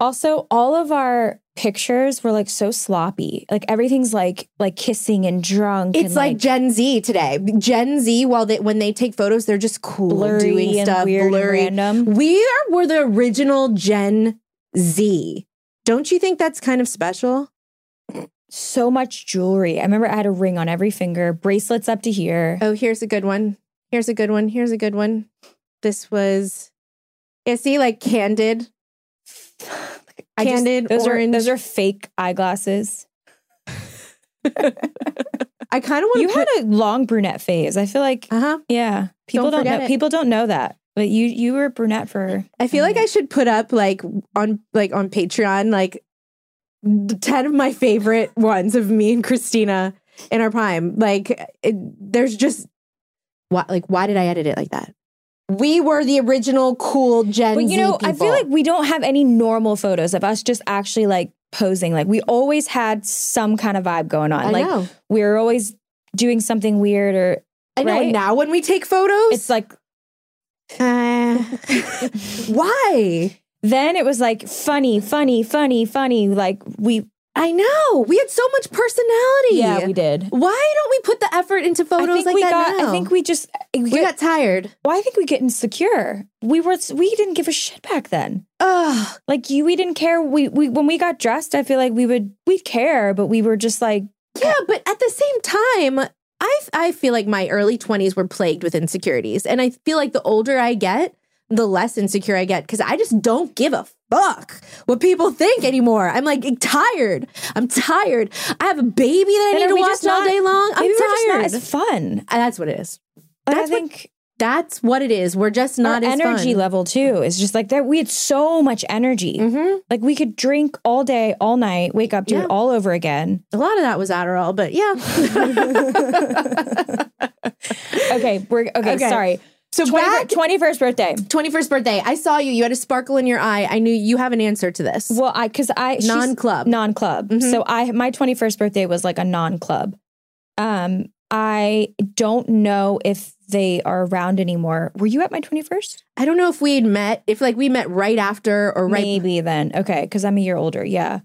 Also, all of our pictures were like so sloppy. Like everything's like like kissing and drunk. It's and, like, Gen Z today. Gen Z, while they when they take photos, they're just cool blurry doing and stuff, weird blurry. and random. We are were the original Gen Z. Don't you think that's kind of special? So much jewelry. I remember I had a ring on every finger, bracelets up to here. Oh, here's a good one. Here's a good one. Here's a good one. This was yeah, see, like candid. I just- Candid those orange. are those are fake eyeglasses. I kind of want You to had a long brunette phase. I feel like uh-huh. yeah, people Don't don't, know. it. People don't know that, but you you were brunette for. I feel like I should put up like on like on Patreon like 10 of my favorite ones of me and Kristina in our prime. Like it, there's just why like why did I edit it like that? We were the original cool Gen But you Z know, I feel like we don't have any normal photos of us just actually like posing. Like we always had some kind of vibe going on. I like know. we were always doing something weird or I know right? now when we take photos it's like uh, why? then it was like funny, funny, funny, funny. Like we I know. We had so much personality. Yeah, we did. Why don't we put the effort into photos like we that got. now? I think we just we, get- got tired. Well, I think we get insecure. We were we didn't give a shit back then. Ugh. Like you, we didn't care. We we when we got dressed, I feel like we would we'd care, but we were just like Yeah, but at the same time, I I feel like my early 20s were plagued with insecurities. And I feel like the older I get, the less insecure I get because I just don't give a fuck what people think anymore. I'm like tired. I'm tired. I have a baby that I Then need to watch all not- day long. I'm maybe we're just tired. as fun. That's what it is. Like, I That's what- think That's what it is. We're just not our energy fun. level too is just like that. We had so much energy. Mhm. Like we could drink all day, all night, wake up, do Yeah. it all over again. A lot of that was Adderall, but yeah. Okay, we're okay. Okay. Sorry. So 20, 21st birthday. 21st birthday. I saw you. You had a sparkle in your eye. I knew you have an answer to this. Well, I because I Non-club. non-club. Mhm. So I my 21st birthday was like a non-club. Um, I don't know if they are around anymore. Were you at my 21st? I don't know if we had met, if like we met right after or right. Maybe then. Okay, because I'm a year older. Yeah.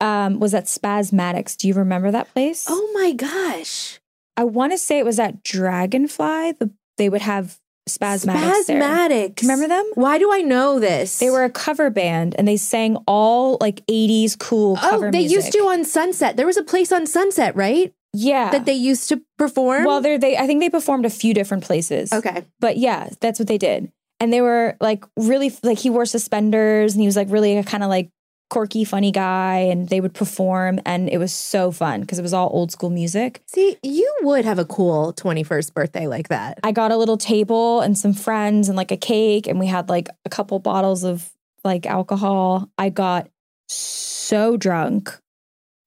Um, was at Spazmatics. Do you remember that place? Oh my gosh. I want to say it was at Dragonfly. The, they would have Spazmatics. there. Spazmatics. Remember them? Why do I know this? They were a cover band and they sang all like 80s cool Oh, they music. used to on Sunset. There was a place on Sunset, right? Yeah. That they used to perform. well, they're, they I think they performed a few different places. okay. But yeah, that's what they did. And they were like really like he wore suspenders and he was like really kind of like quirky, funny guy. And they would perform and it was so fun because it was all old school music. See, you would have a cool 21st birthday like that. I got a little table and some friends and like a cake, and we had like a couple bottles of like alcohol. I got so drunk.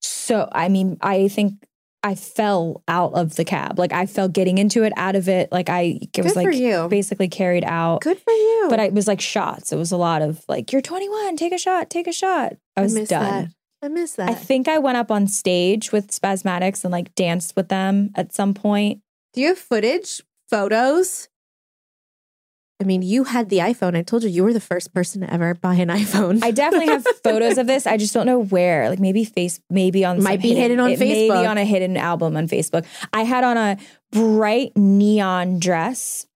So, I mean, I think I fell out of the cab. Like, I fell getting into it, out of it. Like, I it was Good for like you. basically carried out. Good for you. But I, it was like shots. It was a lot of like, you're 21, take a shot, take a shot. I was miss done. that. I miss that. I think I went up on stage with Spazmatics and like danced with them at some point. Do you have footage, photos? I mean, you had the iPhone. I told you you were the first person to ever buy an iPhone. I definitely have photos of this. I just don't know where. Like maybe face, maybe on Might be hidden on it Facebook. be on a hidden album on Facebook. I had on a bright neon dress,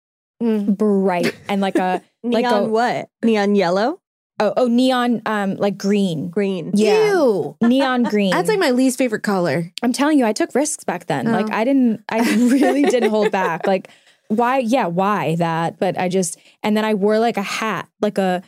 Mm. bright and like a Neon like a what? Neon yellow? oh oh neon um like green, Green. yeah, Ew. neon green. That's like my least favorite color. I'm telling you, I took risks back then. Oh. Like I didn't, I really didn't hold back. Like why? Yeah, why that? But I just and then I wore like a hat, like a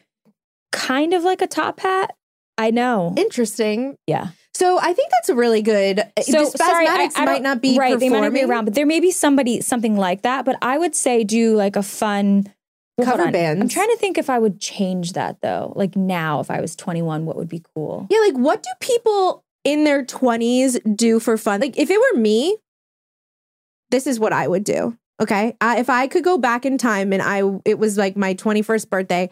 kind of like a top hat. I know. Interesting. Yeah. So I think that's a really good. Uh, so the sorry, I, I might don't- be right. They might not be around, but there may be somebody something like that. But I would say do like a fun well, Cover on. bands. I'm trying to think if I would change that though. Like now, if I was 21, what would be cool? Yeah, like what do people in their 20s do for fun? Like if it were me, this is what I would do. Okay? If I could go back in time and I it was like my 21st birthday,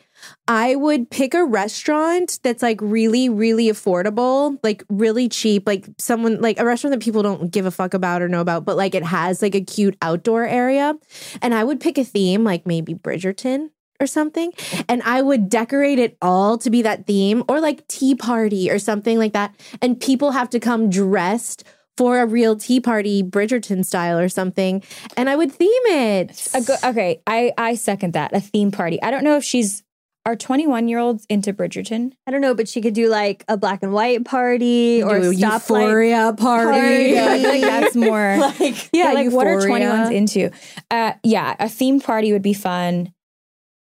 I would pick a restaurant that's like really really affordable, like really cheap, like someone like a restaurant that people don't give a fuck about or know about, but like it has like a cute outdoor area. And I would pick a theme like maybe Bridgerton or something and I would decorate it all to be that theme or like tea party or something like that and people have to come dressed for a real tea party Bridgerton style or something and I would theme it. A go- okay, I I second that. A theme party. I don't know if she's are 21 year olds into Bridgerton. I don't know, but she could do like a black and white party or Do a a euphoria party. party. Yeah, I feel like that's more. like yeah, like what are Euphoria. 21s into? Uh, yeah, a theme party would be fun.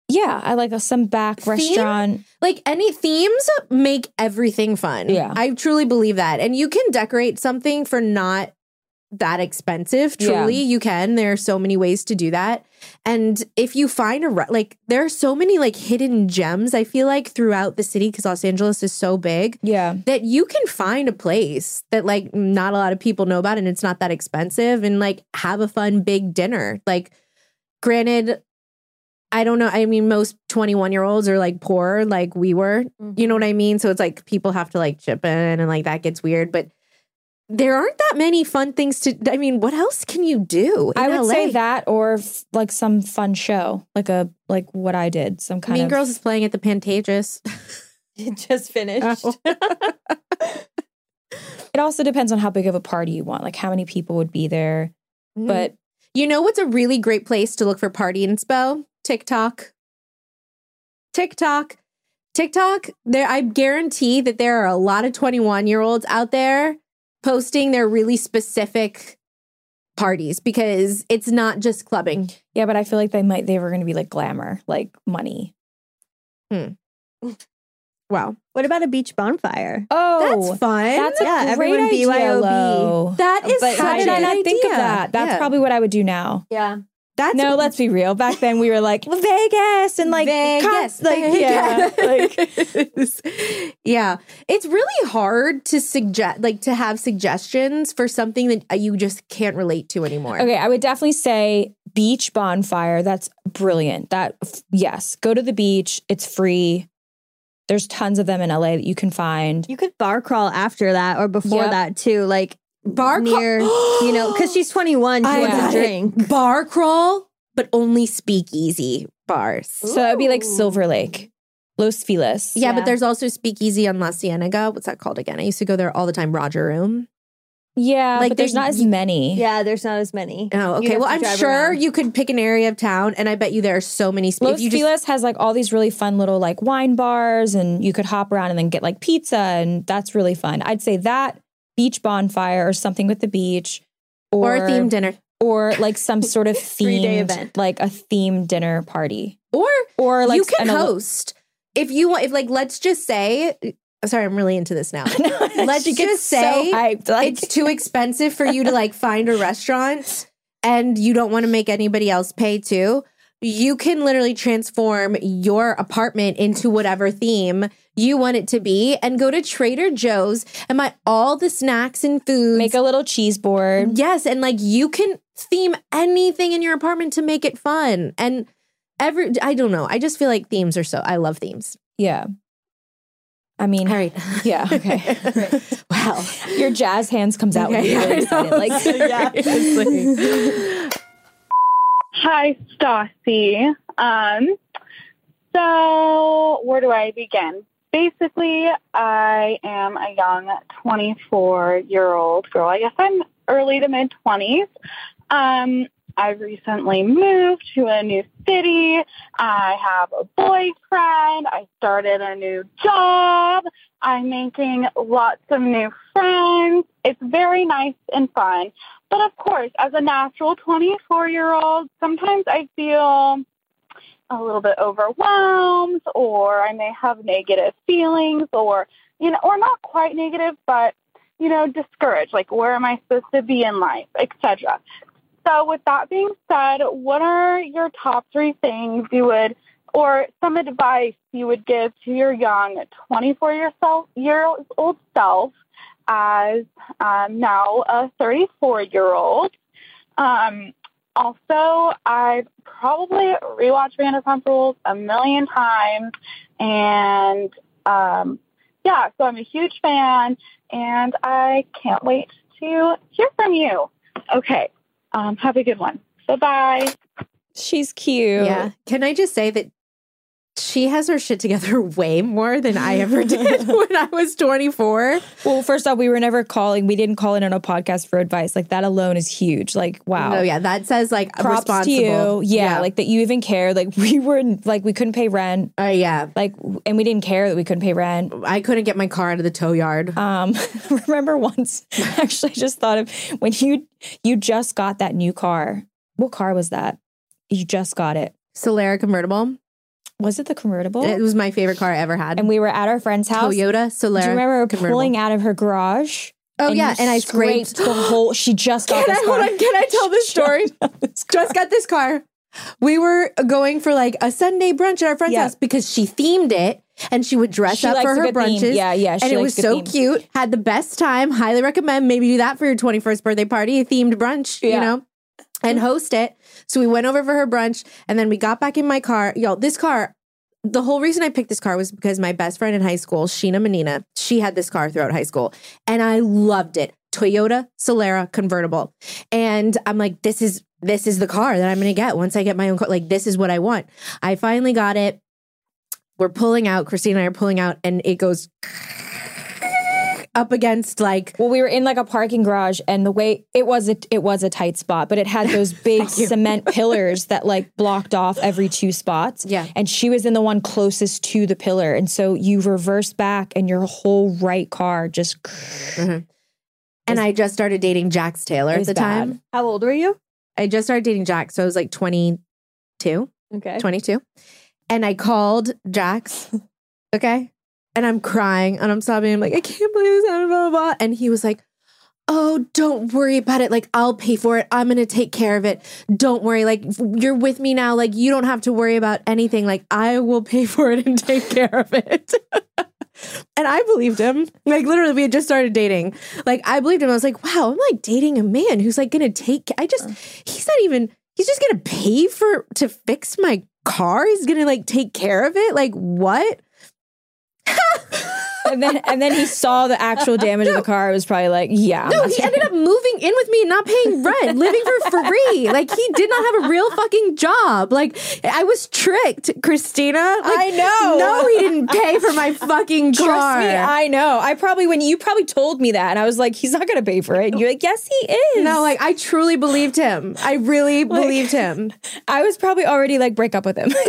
Yeah, I like a, some back Theme? restaurant. Like any themes make everything fun. Yeah. I truly believe that. And you can decorate something for not that expensive. Yeah. Truly, you can. There are so many ways to do that. And if you find a like there are so many like hidden gems I feel like throughout the city cuz Los Angeles is so big Yeah. that you can find a place that like not a lot of people know about and it's not that expensive and like have a fun big dinner. Like granted I don't know. I mean, most 21 year olds are like poor, like we were. You know what I mean? So it's like people have to like chip in and like that gets weird. But there aren't that many fun things to. I mean, what else can you do? I would LA? say that or f- like some fun show, like a like what I did, some kind Mean of Girls is playing at the Pantages. It just finished. It also depends on how big of a party you want, like how many people would be there. Mm. But you know what's a really great place to look for party inspo? TikTok. TikTok. TikTok, there I guarantee that there are a lot of 21 year olds out there posting their really specific parties because it's not just clubbing. yeah, but I feel like they might they were going to be like glamour, like money. Hmm. Wow. What about a beach bonfire? Oh, That's fun. That's a Yeah, everyone idea. BYOB. Lo. that is But How did I think of that? That's Yeah. probably what I would do now. Yeah. That's no, let's be real. Back then, we were like Vegas and like Vegas, cons- like yeah, like yeah. It's really hard to suggest, like, to have suggestions for something that uh, you just can't relate to anymore. Okay, I would definitely say beach bonfire. That's brilliant. That yes, go to the beach. It's free. There's tons of them in LA that you can find. You could bar crawl after that or before Yep. that too. Like Bar crawl- near, you know, because she's 21, she I wants got a it. drink. Bar crawl, but only speakeasy bars. So that would be like Silver Lake, Los Feliz. Yeah, Yeah. but there's also speakeasy on La Cienega. What's that called again? I used to go there all the time. Roger Room. yeah, Like, but there's not as many. Yeah, there's not as many. Oh, okay. Well, I'm sure around. you could pick an area of town, and I bet you there are so many. Sp- Los if you just, Feliz has like all these really fun little like wine bars, and you could hop around and then get like pizza, and that's really fun. I'd say that beach bonfire or something with the beach, or a themed dinner, or like some sort of themed event. like a themed dinner party, or or like you can an- host if you want. If like, let's just say, sorry, I'm really into this now. Let's just say so hyped, like- it's too expensive for you to like find a restaurant, and you don't want to make anybody else pay too. You can literally transform your apartment into whatever theme you want it to be, and go to Trader Joe's and buy all the snacks and foods. make a little cheese board. Yes, and like you can theme anything in your apartment to make it fun. And every I don't know. I just feel like themes are so I love themes. Yeah. I mean, All right. yeah, okay. wow. Your jazz hands comes out when Okay, you're really excited. know. Like, Seriously. Hi, Stassi. Um, so where do I begin? Basically, I am a young 24 year old girl. I guess I'm early to mid 20s. Um, I recently moved to a new city. I have a boyfriend. I started a new job. I'm making lots of new friends. It's very nice and fun. But of course, as a natural 24 year old, sometimes I feel a little bit overwhelmed or I may have negative feelings or, you know, or not quite negative, but, you know, discouraged. Like, where am I supposed to be in life, etc. So, with that being said, what are your top three things you would, or some advice you would give to your young 24 year, self, year old self as um, now a 34 year old? Um, also, I've probably rewatched Vanderpump Rules a million times, and um, yeah, so I'm a huge fan, and I can't wait to hear from you. Okay, um, have a good one. Bye bye. she's cute. Yeah. Can I just say that she has her shit together way more than I ever did when I was 24. Well, first off, we were never calling. We didn't call in on a podcast for advice. Like that alone is huge. Like, wow. Oh yeah, that says like Props to you. Yeah, like that you even care. Like we were like we couldn't pay rent. Oh yeah. Like and we didn't care that we couldn't pay rent. I couldn't get my car out of the tow yard. Um, remember once? Actually, I just thought of when you you just got that new car. What car was that? You just got it. Solara convertible. Was it the convertible? It was my favorite car I ever had. and we were at our friend's house. Toyota Solara. Do you remember pulling out of her garage? Oh and yeah, and I scraped. the whole. She just got Can this I car. hold on? Can I tell this story? Just got this car. We were going for like a Sunday brunch at our friend's Yeah. house because she themed it and she would dress She up for her good theme. brunches. Yeah, yeah, and it was so themes. cute. Had the best time. Highly recommend. Maybe do that for your 21st birthday party, a themed brunch, you know, and host it. So we went over for her brunch and then we got back in my car. Yo, this car, the whole reason I picked this car was because my best friend in high school, Sheena Menina, she had this car throughout high school and I loved it. Toyota Solara convertible. And I'm like, this is this is the car that I'm gonna get once I get my own car. Like, this is what I want. I finally got it. We're pulling out, Christine and I are pulling out, and it goes up against like Well, we were in like a parking garage, and the way it was, a, it was a tight spot, but it had those big cement pillars that like blocked off every two spots. Yeah. and she was in the one closest to the pillar, and so you reverse back, and your whole right car just. Mm-hmm. and I just started dating Jax Taylor at the bad. time. How old were you? I just started dating Jax, so I was like 22, Okay. 22. And I called Jax, okay? And I'm crying and I'm sobbing. I'm like, I can't believe this happened, blah, blah, blah. And he was like, Oh, don't worry about it. Like, I'll pay for it. I'm going to take care of it. Don't worry. Like, you're with me now. Like, you don't have to worry about anything. Like, I will pay for it and take care of it. and I believed him. Like, literally, we had just started dating. Like, I believed him. I was like, wow, I'm like dating a man who's like going to take, I just, he's not even, he's just going to pay for, to fix my car. He's going to like take care of it. Like, what? And then and then he saw the actual uh, uh, damage of the car. It was probably like, yeah. No, he ended up moving in with me and not paying rent, living for free. Like he did not have a real fucking job. Like I was tricked, Kristina. Like, I know. No, he didn't pay for my fucking car. Trust me, I know. I probably when you probably told me that, and I was like, he's not gonna pay for it. And you're like, yes, he is. no, like I truly believed him. I really believed him. I was probably already like break up with him.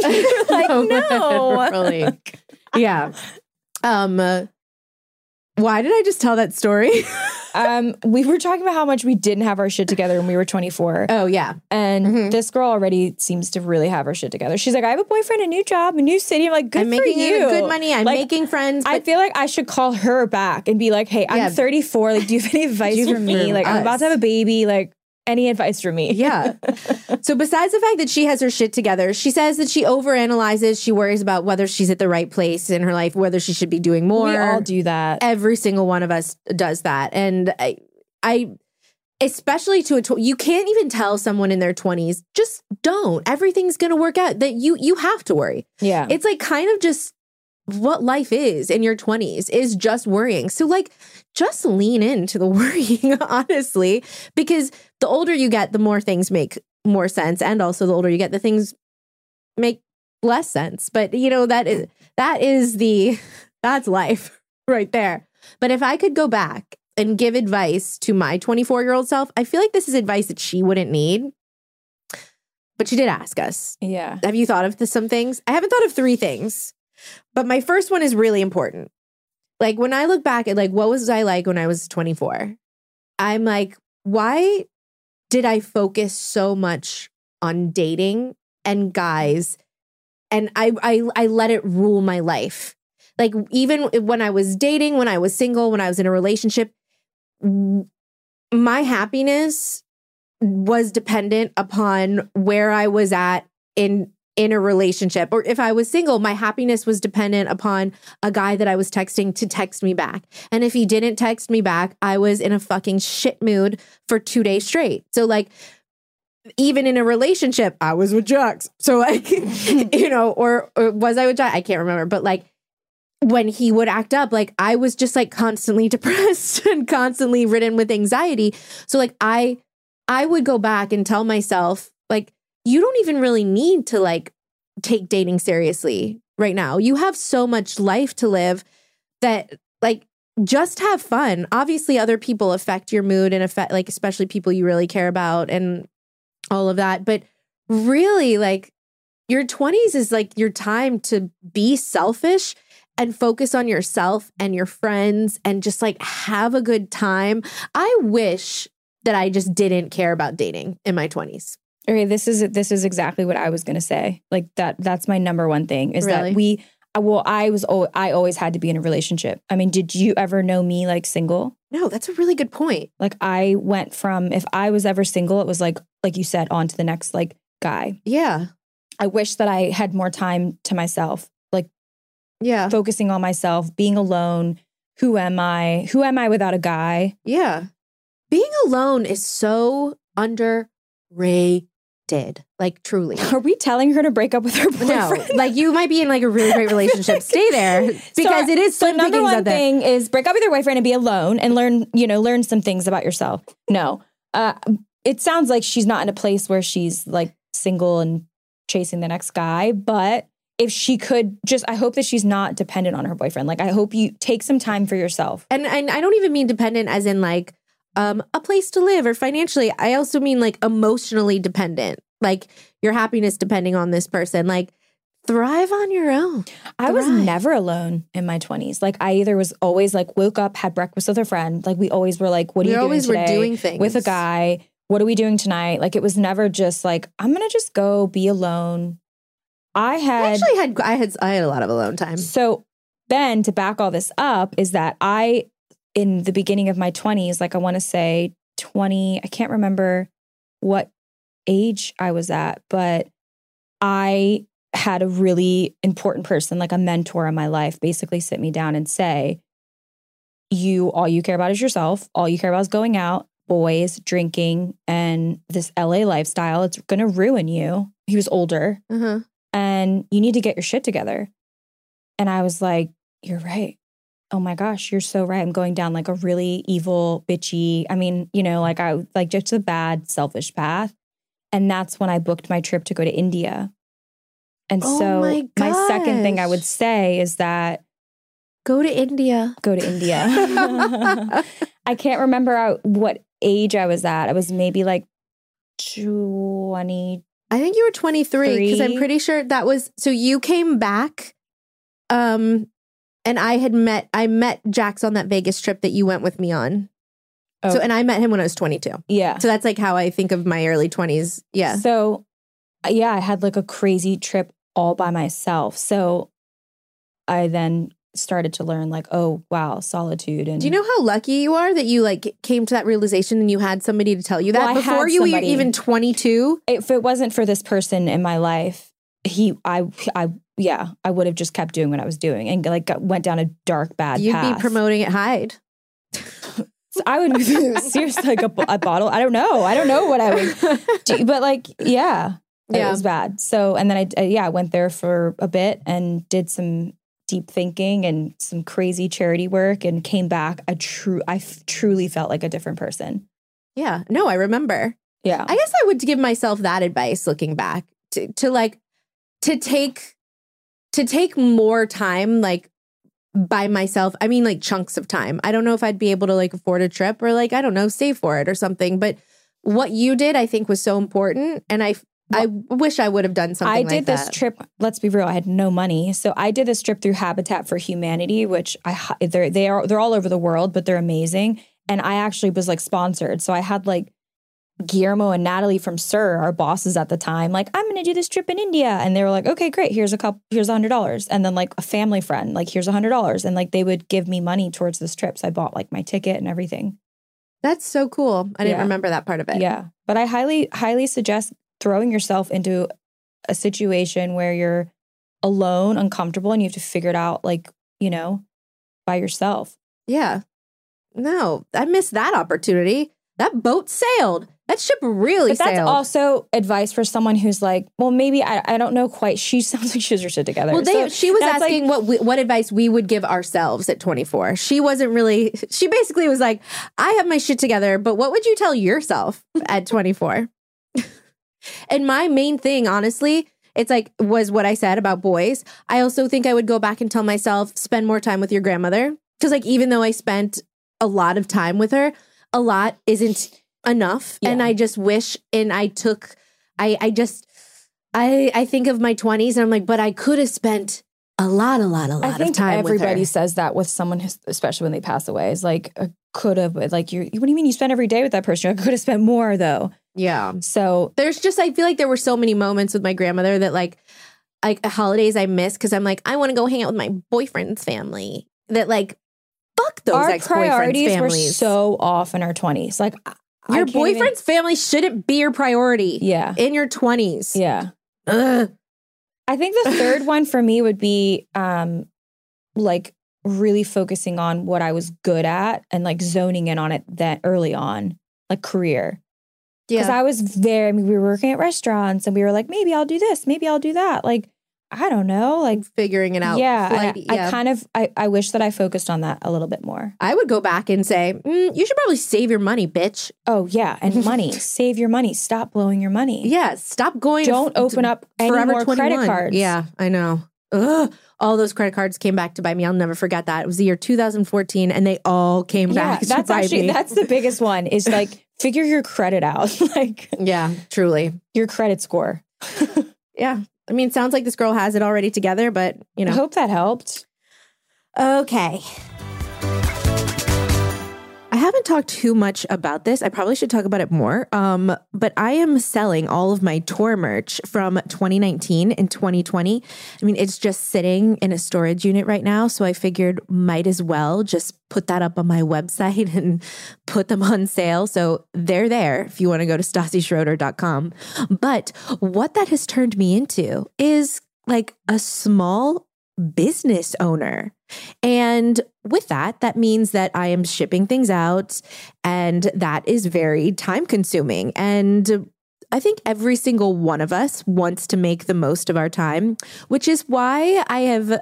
Like, oh, no. really. Yeah. Um. uh, why did I just tell that story? Um, we were talking about how much we didn't have our shit together when we were 24. oh yeah. And Mhm. this girl already seems to really have her shit together. She's like, I have a boyfriend, a new job, a new city. I'm like, good I'm for making you. good money. I'm Like, making friends. I feel like I should call her back and be like, hey, I'm Yeah. 34. Like, do you have any advice for me? Like, I'm about to have a baby. Like, any advice for me? Yeah. so besides the fact that she has her shit together, she says that she overanalyzes. She worries about whether she's at the right place in her life, whether she should be doing more. We all do that. Every single one of us does that, and I, I especially to a tw- you can't even tell someone in their 20s just don't everything's going to work out that you you have to worry Yeah. it's like kind of just what life is in your 20s is just worrying. So like just lean into the worrying honestly because the older you get the more things make more sense and also the older you get the things make less sense. But you know that is that is the that's life right there. But if I could go back and give advice to my 24-year-old self, I feel like this is advice that she wouldn't need. But she did ask us. yeah. Have you thought of this, some things? I haven't thought of three things, but my first one is really important. Like when I look back at like what was I like when I was 24? I'm like, why did I focus so much on dating and guys and I I I let it rule my life. Like even when I was dating, when I was single, when I was in a relationship, my happiness was dependent upon where I was at in in a relationship. Or if I was single my happiness was dependent upon a guy that I was texting to text me back. And if he didn't text me back I was in a fucking shit mood for 2 days straight. So like even in a relationship I was with Jax so like you know or, or was I with Jax I can't remember. But like when he would act up like I was just like constantly depressed and constantly ridden with anxiety. So like I I would go back and tell myself, you don't even really need to like take dating seriously right now. You have so much life to live that like just have fun. Obviously, other people affect your mood and affect like especially people you really care about and all of that. But really, like your 20s is like your time to be selfish and focus on yourself and your friends and just like have a good time. I wish that I just didn't care about dating in my 20s. Okay, this is this is exactly what I was gonna say. Like that. That's my number one thing is Really? that we. uh, Well, I was i always had to be in a relationship. I mean, did you ever know me like single? No, that's a really good point. Like I went from if I was ever single, it was like like you said, on to the next like guy. Yeah. I wish that I had more time to myself, like Yeah. focusing on myself, being alone. Who am I? Who am I without a guy? Yeah. Being alone is so underrated. Like truly. Are we telling her to break up with her No, boyfriend? like you might be in like a really great relationship. Stay there because So- it is so slim number one thing is break up with your boyfriend and be alone and learn you know learn some things about yourself no uh it sounds like she's not in a place where she's like single and chasing the next guy but if she could just, I hope that she's not dependent on her boyfriend. Like, I hope you take some time for yourself. And and I don't even mean dependent as in like um a place to live or financially. I also mean like emotionally dependent. Like your happiness depending on this person. Like thrive on your own. I was never alone in my 20s. Like, I either was always like, woke up, had breakfast with a friend. Like, we always were like, what are We you doing always were doing things. with a guy. What are we doing tonight? Like, it was never just like, I'm going to just go be alone. I I had. actually had I had I had a lot of alone time. So then to back all this up is that I, in the beginning of my 20s, like I want to say 20, I can't remember what age I was at, but I had a really important person, like a mentor in my life, basically sit me down and say, You, all you care about is yourself. All you care about is going out, boys, drinking, and this LA lifestyle. It's going to ruin you. He was older Uh-huh. and you need to get your shit together. And I was like, You're right. Oh my gosh, you're so right. I'm going down like a really evil, bitchy, I mean, you know, like I like just a bad, selfish path. And that's when I booked my trip to go to India. And Oh so my my second thing I would say is that Go to India. go to India. I can't remember what age I was at. I was maybe like 20. I think you were 23 because I'm pretty sure that was so you came back um and I had met I met Jax on that Vegas trip that you went with me on. So Oh. and I met him when I was 22. Yeah. So that's like how I think of my early 20s. Yeah. So, uh, yeah, I had like a crazy trip all by myself. So, I then started to learn like, oh wow, solitude and Do you know how lucky you are that you like came to that realization and you had somebody to tell you that Well, before you were even 22? if it wasn't for this person in my life, he, I, I, yeah, I would have just kept doing what I was doing and like got, went down a dark bad You'd path. be promoting it Hyde. So I would seriously like a, a bottle. I don't know. I don't know what I would do, but like, yeah, Yeah. it was bad. So, and then I, uh, yeah, I went there for a bit and did some deep thinking and some crazy charity work and came back. I true, I f- truly felt like a different person. Yeah. No, I remember. Yeah. I guess I would give myself that advice looking back to to like to take to take more time like by myself. I mean like chunks of time. I don't know if I'd be able to like afford a trip or like I don't know, save for it or something, but what you did I think was so important and I I wish I would have done something I like did this that. trip. Let's be real. I had no money, so I did this trip through Habitat for Humanity, which I they're they are they're all over the world, but they're amazing. And I actually was like sponsored, so I had like Guillermo and Natalie from SUR, our bosses at the time, like I'm going to do this trip in India, and they were like, okay, great. Here's a couple. Here's a hundred dollars, and then like a family friend, like here's a hundred dollars, and like they would give me money towards this trip. So I bought like my ticket and everything. That's so cool. I didn't remember that part of it. Yeah. But I highly, highly suggest throwing yourself into a situation where you're alone, uncomfortable, and you have to figure it out, like, you know, by yourself. Yeah. No, I missed that opportunity. That boat sailed. That ship really But that's also advice for someone who's like, well, maybe I, I don't know quite. She sounds like she's has her shit together. Well, they, So she was that's like- asking what we, what advice we would give ourselves at 24. She wasn't really. She basically was like, "I have my shit together, but what would you tell yourself at 24?" and my main thing, honestly, it's like was what I said about boys. I also think I would go back and tell myself spend more time with your grandmother because, like, even though I spent a lot of time with her, a lot isn't enough, and I just wish and I took. I I just I I think of my 20s and I'm like, but I could have spent a lot, a lot, a lot I think of time everybody with her. says that with someone, especially when they pass away. Is like, uh, could have, like, you. What do you mean you spend every day with that person? I could have spent more though. Yeah. So There's just I feel like there were so many moments with my grandmother that like like holidays I miss because I'm like, I want to go hang out with my boyfriend's family. That like fuck those our priorities were families. so off in our twenties. Like I- I your can't even- boyfriend's family shouldn't be your priority yeah, in your 20s. yeah. Ugh. I think the third one for me would be um like really focusing on what I was good at and like zoning in on it that early on, like career. Yeah. Because I was there, I mean, we were working at restaurants and we were like, maybe I'll do this, maybe I'll do that. Like I don't know, like figuring it out. Yeah, Like, I, yeah. I kind of I, I wish that I focused on that a little bit more. I would go back and say, mm, you should probably save your money, bitch. Oh yeah, and money. Save your money. Stop blowing your money. Yeah, stop going. Don't f- open up any Forever more credit cards. Yeah, I know. Ugh. All those credit cards came back to bite me. I'll never forget that. It was the year 2014, and they all came Yeah, back. to that's actually me. that's the biggest one. Is like figure your credit out, like yeah, truly. your credit score. Yeah, I mean, it sounds like this girl has it already together, but you know. I hope that helped. Okay. I haven't talked too much about this. I probably should talk about it more. Um, but I am selling all of my tour merch from 2019 and 2020. I mean, it's just sitting in a storage unit right now. So I figured might as well just put that up on my website and put them on sale. So they're there if you want to go to stassischroeder.com. But what that has turned me into is like a small business owner. And with that, that means that I am shipping things out, and that is very time consuming. And I think every single one of us wants to make the most of our time, which is why I have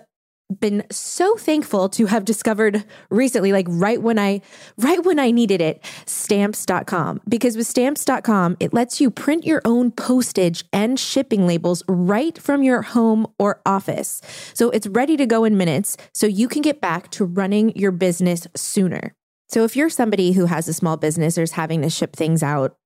been so thankful to have discovered recently like right when I right when I needed it stamps.com because with stamps.com it lets you print your own postage and shipping labels right from your home or office. So it's ready to go in minutes so you can get back to running your business sooner so if you're somebody who has a small business or is having to ship things out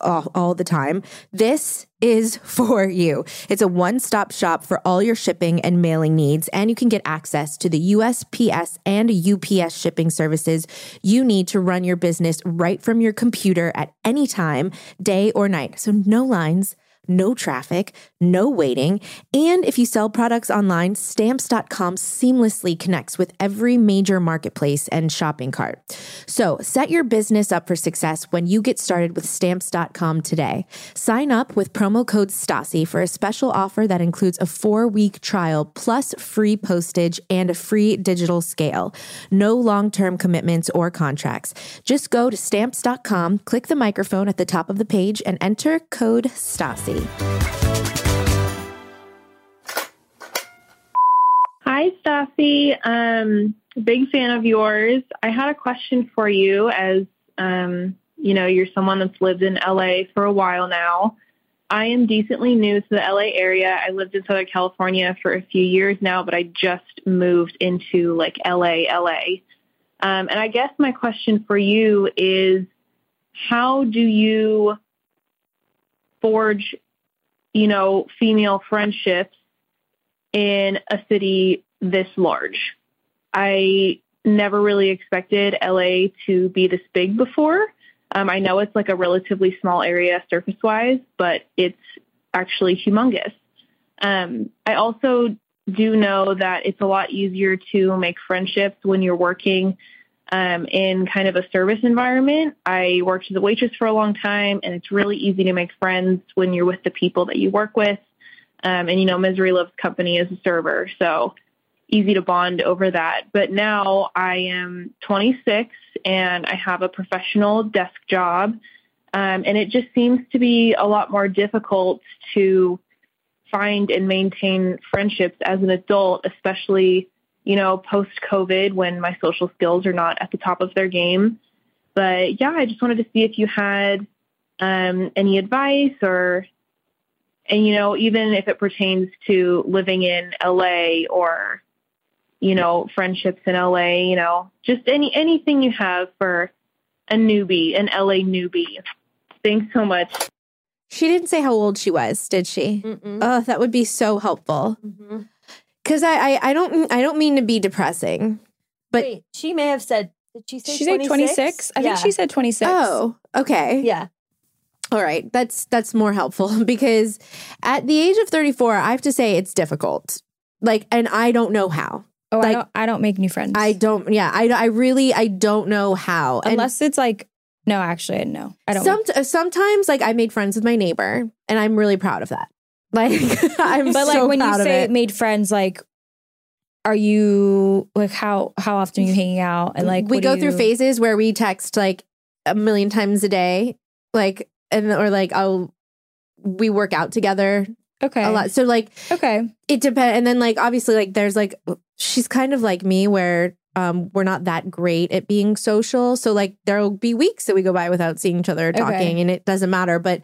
all, all the time, this is for you. It's a one stop shop for all your shipping and mailing needs, and you can get access to the USPS and UPS shipping services you need to run your business right from your computer at any time, day or night. So no lines. No traffic, no waiting. And if you sell products online, stamps.com seamlessly connects with every major marketplace and shopping cart. So set your business up for success when you get started with stamps.com today. Sign up with promo code STASSI for a special offer that includes a four week trial plus free postage and a free digital scale. No long term commitments or contracts. Just go to stamps.com, click the microphone at the top of the page, and enter code STASSI. Hi, Stassi. Um, big fan of yours. I had a question for you as, um, you know, you're someone that's lived in LA for a while now. I am decently new to the LA area. I lived in Southern California for a few years now, but I just moved into like LA, LA. Um, and I guess my question for you is how do you forge, you know, female friendships in a city this large. I never really expected LA to be this big before. Um, I know it's like a relatively small area surface wise, but it's actually humongous. Um, I also do know that it's a lot easier to make friendships when you're working um, in kind of a service environment. I worked as a waitress for a long time, and it's really easy to make friends when you're with the people that you work with. Um, and you know, Misery loves company as a server, so easy to bond over that. But now I am 26 and I have a professional desk job, um, and it just seems to be a lot more difficult to find and maintain friendships as an adult, especially you know post COVID when my social skills are not at the top of their game. But yeah, I just wanted to see if you had um, any advice or and you know even if it pertains to living in LA or you know friendships in LA you know just any anything you have for a newbie an LA newbie thanks so much She didn't say how old she was, did she? Oh, that would be so helpful. Because I, I, I don't, I don't mean to be depressing, but Wait, she may have said. Did she say She said 26. I think she said 26. oh, okay, Yeah. all right. That's that's more helpful because at the age of thirty four, I have to say it's difficult. Like, and I don't know how. Oh, I Like- don't I don't make new friends. I don't. Yeah, I, I really, I don't know how. And unless it's like no, actually no. I don't some, sometimes, like I made friends with my neighbor, and I'm really proud of that. Like, I'm but like when you say it. made friends, like are you like how how often are you hanging out and like we go through phases where we text like a million times a day like and or like i'll we work out together Okay. a lot. So like Okay. it depends. And then like obviously like there's like she's kind of like me where um we're not that great at being social. So like there'll be weeks that we go by without seeing each other or Okay. talking, and it doesn't matter. But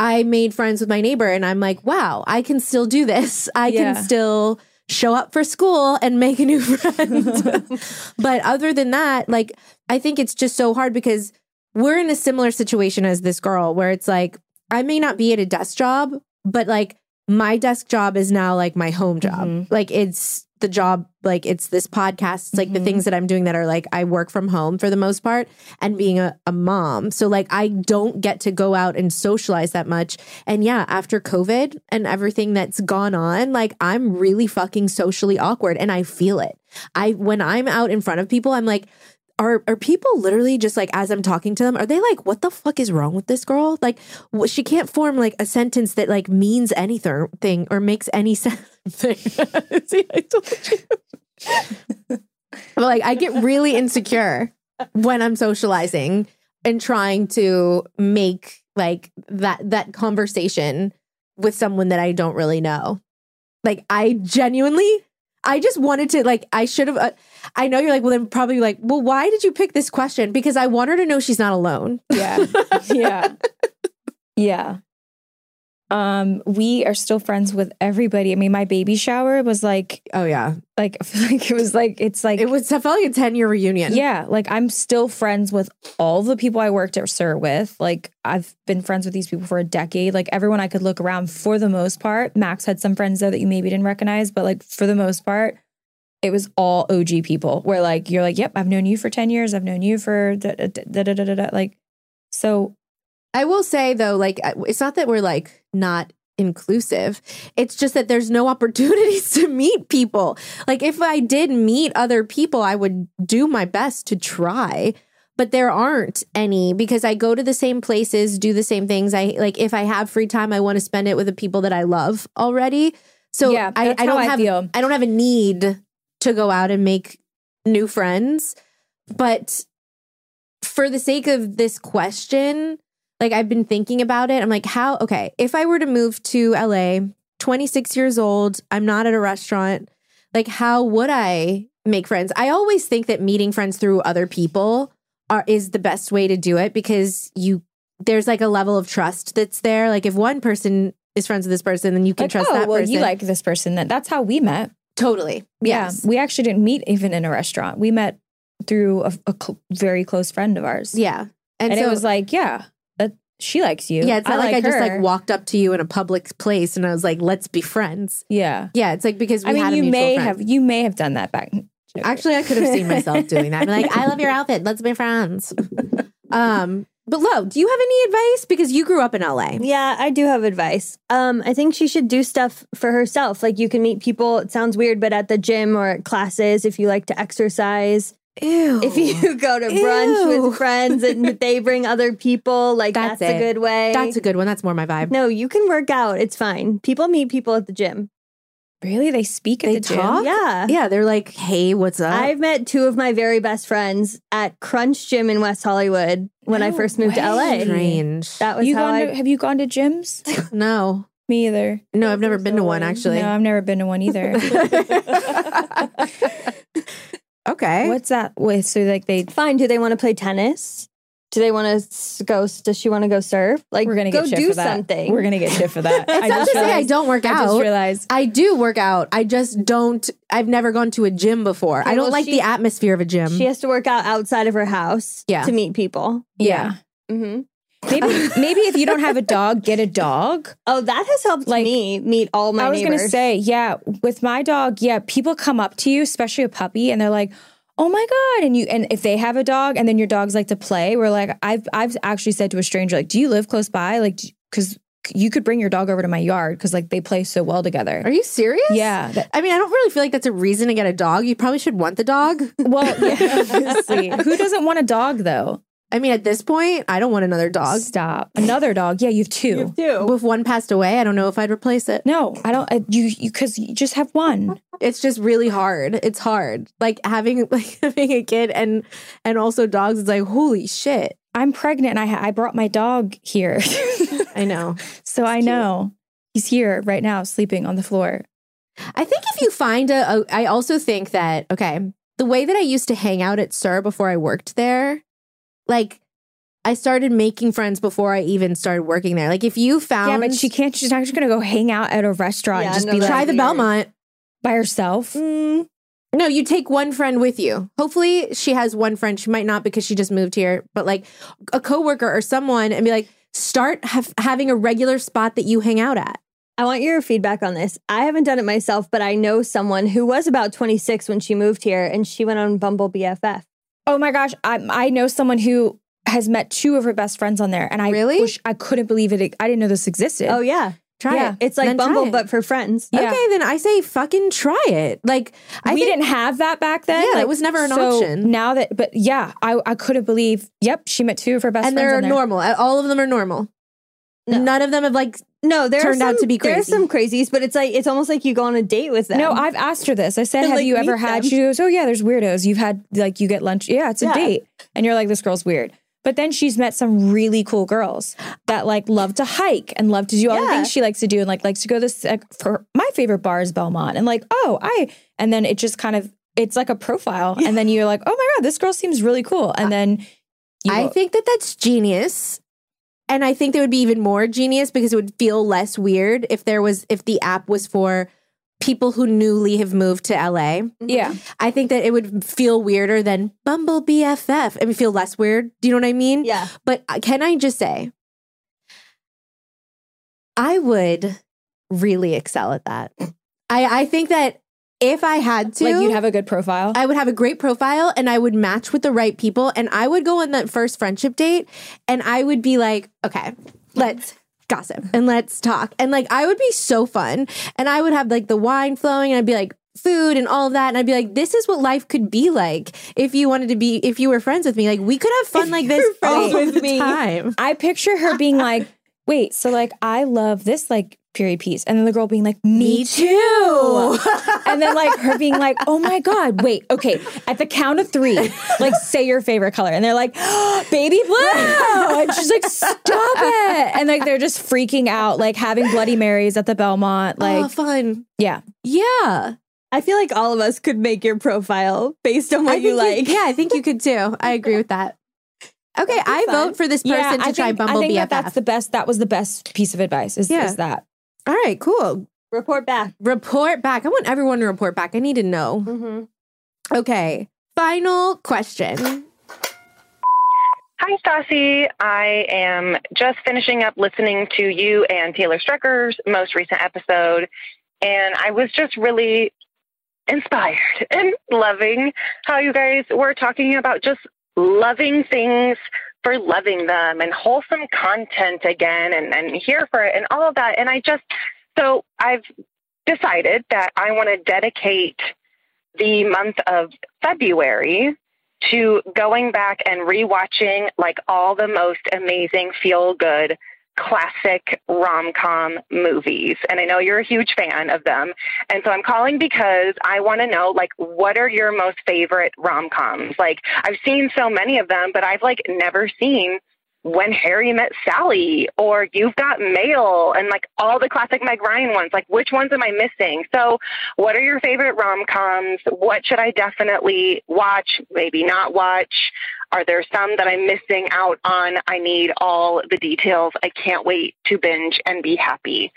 I made friends with my neighbor, and I'm like, wow, I can still do this. I Yeah. can still show up for school and make a new friend. but other than that, like I think it's just so hard because we're in a similar situation as this girl where it's like I may not be at a desk job, but like my desk job is now like my home job. Mhm. Like it's the job, like it's this podcast. It's like the Mhm. things that I'm doing that are like I work from home for the most part and being a, a mom. So like I don't get to go out and socialize that much. And yeah, after COVID and everything that's gone on, like I'm really fucking socially awkward and I feel it. I when I'm out in front of people, I'm like, are are people literally just like as I'm talking to them, are they like, what the fuck is wrong with this girl? Like, she can't form like a sentence that like means anything thing or makes any sense. See, I told you. but like, I get really insecure when I'm socializing and trying to make like that that conversation with someone that I don't really know. Like, I genuinely, I just wanted to like, I should have. Uh, I know you're like, well, then probably like, well, why did you pick this question? Because I want her to know she's not alone. Yeah. yeah. Yeah. Um, we are still friends with everybody. I mean, my baby shower was like, Oh yeah, like, I like it was like, it's like, it was. It felt like a ten year reunion. yeah, like I'm still friends with all the people I worked at SUR with. Like, I've been friends with these people for a decade. Like, everyone I could look around for the most part. Max had some friends though that you maybe didn't recognize, but like, for the most part, it was all OG people where like, you're like, yep, I've known you for 10 years. I've known you for da da da da da da. Like, so I will say though, like it's not that we're like not inclusive. It's just that there's no opportunities to meet people. Like if I did meet other people, I would do my best to try. But there aren't any because I go to the same places, do the same things. I like if I have free time, I want to spend it with the people that I love already. So Yeah, I, I don't I have feel. I don't have a need to go out and make new friends. But for the sake of this question, like I've been thinking about it. I'm like, how, okay, if I were to move to LA, 26 years old, I'm not at a restaurant, like how would I make friends? I always think that meeting friends through other people are is the best way to do it because you there's like a level of trust that's there. Like if one person is friends with this person, then you can like, trust oh, that well, person. you like this person. That that's how we met. Totally. Yes. Yeah, we actually didn't meet even in a restaurant. We met through a, a cl- very close friend of ours. Yeah. and, And, so it was like, yeah, that she likes you. Yeah, it's not like, I just like walked up to you in a public place and I was like, "Let's be friends." Yeah, Yeah, it's like because we I had mean, a you mutual may friend. have you may have done that back. Actually, I could have seen myself doing that. Be like, "I love your outfit. Let's be friends." um, but Lo, do you have any advice because you grew up in LA? Yeah, I do have advice. Um, I think she should do stuff for herself. Like you can meet people, it sounds weird, but at the gym or at classes if you like to exercise. Ew. If you go to brunch Ew. with friends and they bring other people, like That's that's, a good way. That's a good one. That's more my vibe. no, you can work out. It's fine. People meet people at the gym. Really, they speak at They the gym. talk? Yeah. Yeah, they're like, "Hey, what's up?" I've met two of my very best friends at Crunch Gym in West Hollywood when I first moved to. LA. Strange. That was You how gone I to, have you gone to gyms? no, Me either. no, I've never been to one so actually. No, I've never been to one either. okay. What's that with? So like they fine. Do they want to play tennis? Do they want to go? Does she want to go surf? Like, we're gonna go get shit do for that. something. We're gonna get shit for that. It's not to say I don't work I just out. realized. I do work out. I just don't. I've never gone to a gym before. Okay, I don't well, like she- the atmosphere of a gym. She has to work out outside of her house Yeah. to meet people. Yeah. hmm Maybe maybe if you don't have a dog, get a dog. Oh, that has helped Like, me meet all my I was neighbors. gonna say, yeah, with my dog, yeah, people come up to you, especially a puppy, and they're like, "Oh my god!" And you, and if they have a dog, and then your dogs like to play, we're like, I've I've actually said to a stranger, like, "Do you live close by?" Like, because you could bring your dog over to my yard because like they play so well together. Are you serious? Yeah. that- I mean, I don't really feel like that's a reason to get a dog. You probably should want the dog. well, yeah, obviously. Who doesn't want a dog though? I mean, at this point, I don't want another dog. Stop. Another dog. Yeah, you have two. You have two. If one passed away, I don't know if I'd replace it. No, I don't. I, you you because you just have one. It's just really hard. It's hard. Like having like having a kid and and also dogs. It's like holy shit. I'm pregnant and I I brought my dog here, I know. so I know. He's here right now, sleeping on the floor. I think if you find a, a, I also think that okay, the way that I used to hang out at SUR before I worked there, like I started making friends before I even started working there. Like if you found, Yeah, but she can't. She's not just gonna go hang out at a restaurant Yeah, and just no, be that's like try the. Belmont. by herself. Mm, no, you take one friend with you. Hopefully, she has one friend. She might not because she just moved here, but like a coworker or someone, and be like, start have, having a regular spot that you hang out at. I want your feedback on this. I haven't done it myself, but I know someone who was about 26 when she moved here and she went on Bumble BFF. Oh my gosh, I I know someone who has met two of her best friends on there, and I Really? wish I couldn't believe it. I didn't know this existed. Oh, yeah. Try Yeah. it. It's like Then Bumble, it. but for friends. Yeah. Okay, then I say fucking try it. Like I we think- didn't have that back then. Yeah, that was never an so option. Now that, but yeah, I I couldn't believe. Yep, she met two of her best and friends. And they're normal. All of them are normal. No. None of them have like No, there Turned are out to be crazy. There's some crazies, but it's like it's almost like you go on a date with them. No, I've asked her this. I said, And, "Have like, you ever had?" them. She goes, "Oh yeah, there's weirdos. You've had like you get lunch. Yeah, it's a Yeah. date." And you're like, "This girl's weird." But then she's met some really cool girls that like love to hike and love to do all the things she likes to do and like likes to go to this like, for my favorite bar is Belmont and like oh I and then it just kind of it's like a profile and then you're like oh my god this girl seems really cool and then you I go- think that that's genius. And I think that would be even more genius because it would feel less weird if there was if the app was for people who newly have moved to LA. Mm-hmm. yeah I think that it would feel weirder than Bumble BFF. It would feel less weird. Do you know what I mean? yeah. But can I just say, I would really excel at that. I, I think that if I had to, like you'd have a good profile I would have a great profile and I would match with the right people. And I would go on that first friendship date and I would be like, okay, let's gossip and let's talk. And like, I would be so fun. And I would have like the wine flowing and I'd be like, food and all of that. And I'd be like, this is what life could be like if you wanted to be, if you were friends with me. Like, we could have fun like this friends all with the me. time. I picture her being like, wait, so like I love this like period piece. And then the girl being like, me, too. and then like her being like, oh my God, wait, okay. At the count of three, like say your favorite color. And they're like, oh, baby blue. And she's like, stop it. And like they're just freaking out, like having Bloody Marys at the Belmont. oh, Like, fun. yeah. Yeah. I feel like all of us could make your profile based on what I you think like. yeah, I think you could too. I agree with that. Okay, I fun. vote for this person yeah, to I try think, Bumble I think BFF. that that's the best. That was the best piece of advice is, Yeah. is that. All right, cool. Report back. Report back. I want everyone to report back. I need to know. Mm-hmm. Okay, final question. Hi, Stassi. I am just finishing up listening to you and Taylor Strecker's most recent episode, and I was just really inspired and loving how you guys were talking about just loving things for loving them and wholesome content again and, and here for it and all of that. And I just, so I've decided that I want to dedicate the month of February to going back and rewatching like all the most amazing feel good classic rom-com movies and I know you're a huge fan of them. And so I'm calling because I want to know like what are your most favorite rom-coms? Like I've seen so many of them but I've like never seen when Harry Met Sally or You've Got Mail and like all the classic Meg Ryan ones. Like, which ones am I missing? So, what are your favorite rom coms? What should I definitely watch, maybe not watch? Are there some that I'm missing out on? I need all the details. I can't wait to binge and be happy.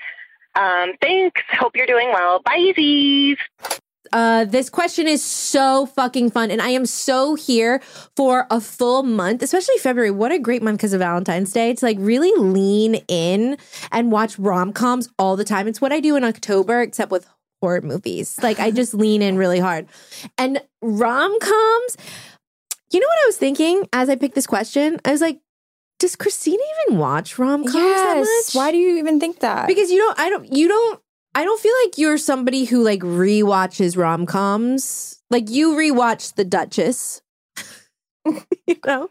Um, thanks. Hope you're doing well. Bye, Z's. Uh, this question is so fucking fun, and I am so here for a full month, especially February. What a great month because of Valentine's Day to like really lean in and watch rom coms all the time. It's what I do in October, except with horror movies. Like I just lean in really hard. And rom coms, you know what I was thinking as I picked this question? I was like, does Kristina even watch rom coms much? Why do you even think that? because you don't i don't you don't i don't feel like you're somebody who like rewatches rom-coms. Like you rewatch the duchess. You know?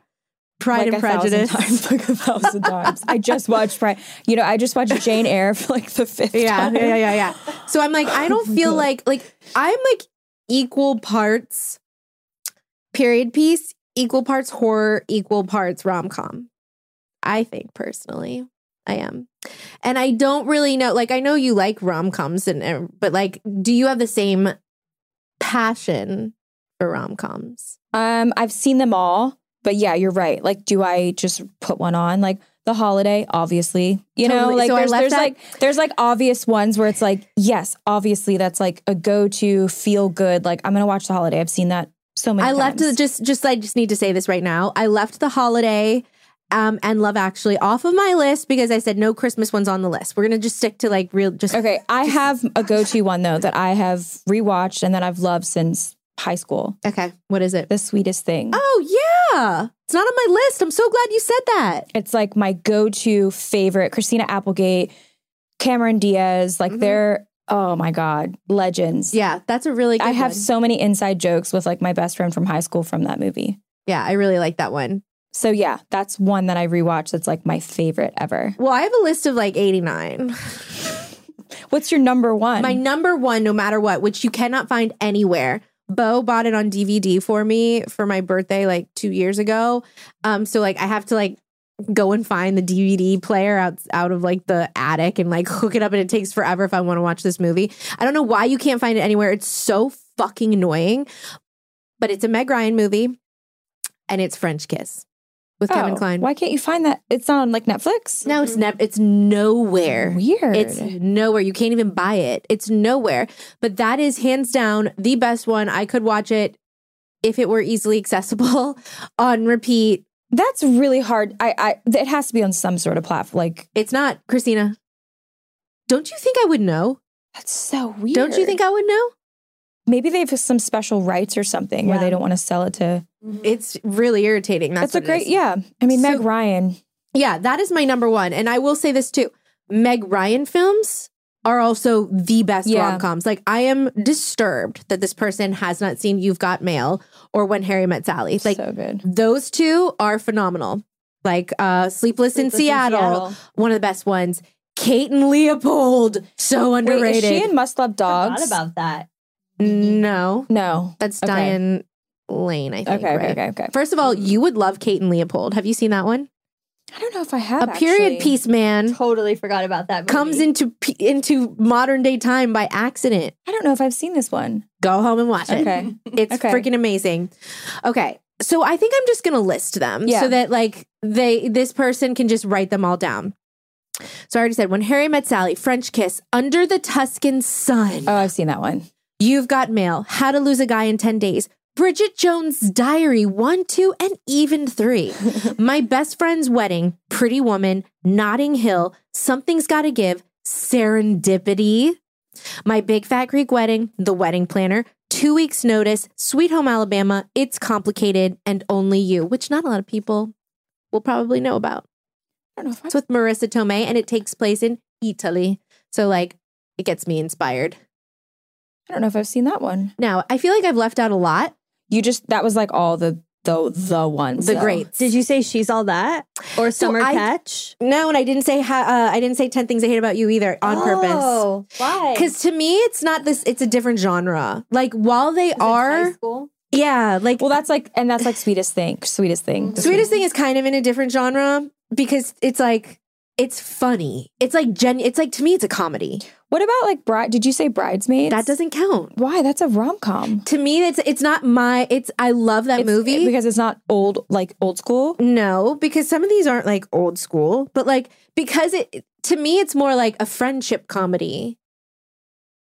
Pride like and prejudice. times, like a thousand times. I just watched Pride. You know, I just watched Jane Eyre for like the fifth yeah, time. yeah yeah. Yeah so i'm like i oh don't feel like like i'm like equal parts period piece equal parts horror equal parts rom-com i think personally I am. And I don't really know. Like, I know you like rom coms, and but like, do you have the same passion for rom coms? Um, I've seen them all, but yeah, you're right. Like, do I just put one on? Like the holiday, obviously. You know, like So there's, there's that- like there's like obvious ones where it's like, yes, obviously that's like a go-to feel good. Like I'm gonna watch the holiday. I've seen that so many I left times. the, just just I just need to say this right now. I left the holiday um and Love Actually off of my list because I said no Christmas ones on the list. We're gonna just stick to like real just Okay, I have a go-to one though that I have rewatched and that I've loved since high school. Okay, what is it? The sweetest thing. Oh yeah. It's not on my list. I'm so glad you said that. It's like my go-to favorite. Christina Applegate, Cameron Diaz, like Mhm. they're oh my god, legends. Yeah, that's a really good one. I have one. so many inside jokes with like my best friend from high school from that movie. Yeah, I really like that one. So yeah, that's one that I rewatched that's like my favorite ever. Well, I have a list of like 89. What's your number one? My number one, no matter what, which you cannot find anywhere. Beau bought it on DVD for me for my birthday like two years ago. Um, so like I have to like go and find the DVD player out out of like the attic and like hook it up, and it takes forever if I want to watch this movie. I don't know why you can't find it anywhere. It's so fucking annoying. But it's a Meg Ryan movie, and it's French Kiss with Kevin oh, Kline. Why can't you find that? It's not on like Netflix. No, it's never. It's nowhere. Weird. It's nowhere. You can't even buy it. It's nowhere. But that is hands down the best one. I could watch it if it were easily accessible on repeat. That's really hard. I, I it has to be on some sort of platform. Like It's not, Kristina. Don't you think I would know? that's so weird. Don't you think I would know? Maybe they have some special rights or something where they don't want to sell it to? It's really irritating. That's, That's, a what it great. is. Yeah, I mean So- Meg Ryan. Yeah, that is my number one. And I will say this too Meg Ryan films are also the best Yeah. rom coms. Like, I am disturbed that this person has not seen You've Got Mail or When Harry Met Sally. Like, so good. those two are phenomenal. Like, uh, Sleepless, in, Sleepless in Seattle, Seattle. one of the best ones. Kate and Leopold, so Wait, underrated. is she in Must Love Dogs? Forgot about that. Mm-hmm. no, no. that's Okay. Diane Lane, I think. Okay, right? okay, okay. First of all, you would love Kate and Leopold. Have you seen that one? I don't know if I have a period actually. piece man Totally forgot about that. Movie. comes into into modern day time by accident. I don't know if I've seen this one. Go home and watch it. Okay. It's Okay. freaking amazing. Okay. So I think I'm just going to list them Yeah. so that like they this person can just write them all down. So I already said when Harry met Sally, French kiss, under the Tuscan sun. Oh, I've seen that one. You've got mail, how to lose a guy in 10 days. Bridget Jones' Diary 1, 2, and even 3. My best friend's wedding, Pretty Woman, Notting Hill, Something's Gotta Give, Serendipity. My Big Fat Greek Wedding, The Wedding Planner, Two Weeks Notice, Sweet Home Alabama, It's Complicated, and Only You, which not a lot of people will probably know about. I don't know if It's I've, with Marisa Tomei, and it takes place in Italy. So, like, it gets me inspired. I don't know if I've seen that one. Now, I feel like I've left out a lot. You just that was like all the the the ones. The though. greats. Did you say she's all that or summer I- catch? No, and I didn't say ha- uh, I didn't say ten things I hate about you either on purpose. Oh, why? Because to me, it's not this. It's a different genre. Like while they are, school. yeah, like Well, that's like and that's like sweetest thing. Sweetest thing. The sweetest thing is kind of in a different genre because it's like it's funny. It's like gen. It's like to me, it's a comedy. What about like bride? Did you say bridesmaids? That doesn't count. Why? That's a rom com. To me, it's it's not my. It's I love that movie. because it's not old like old school. No, because some of these aren't like old school, but like because it to me it's more like a friendship comedy.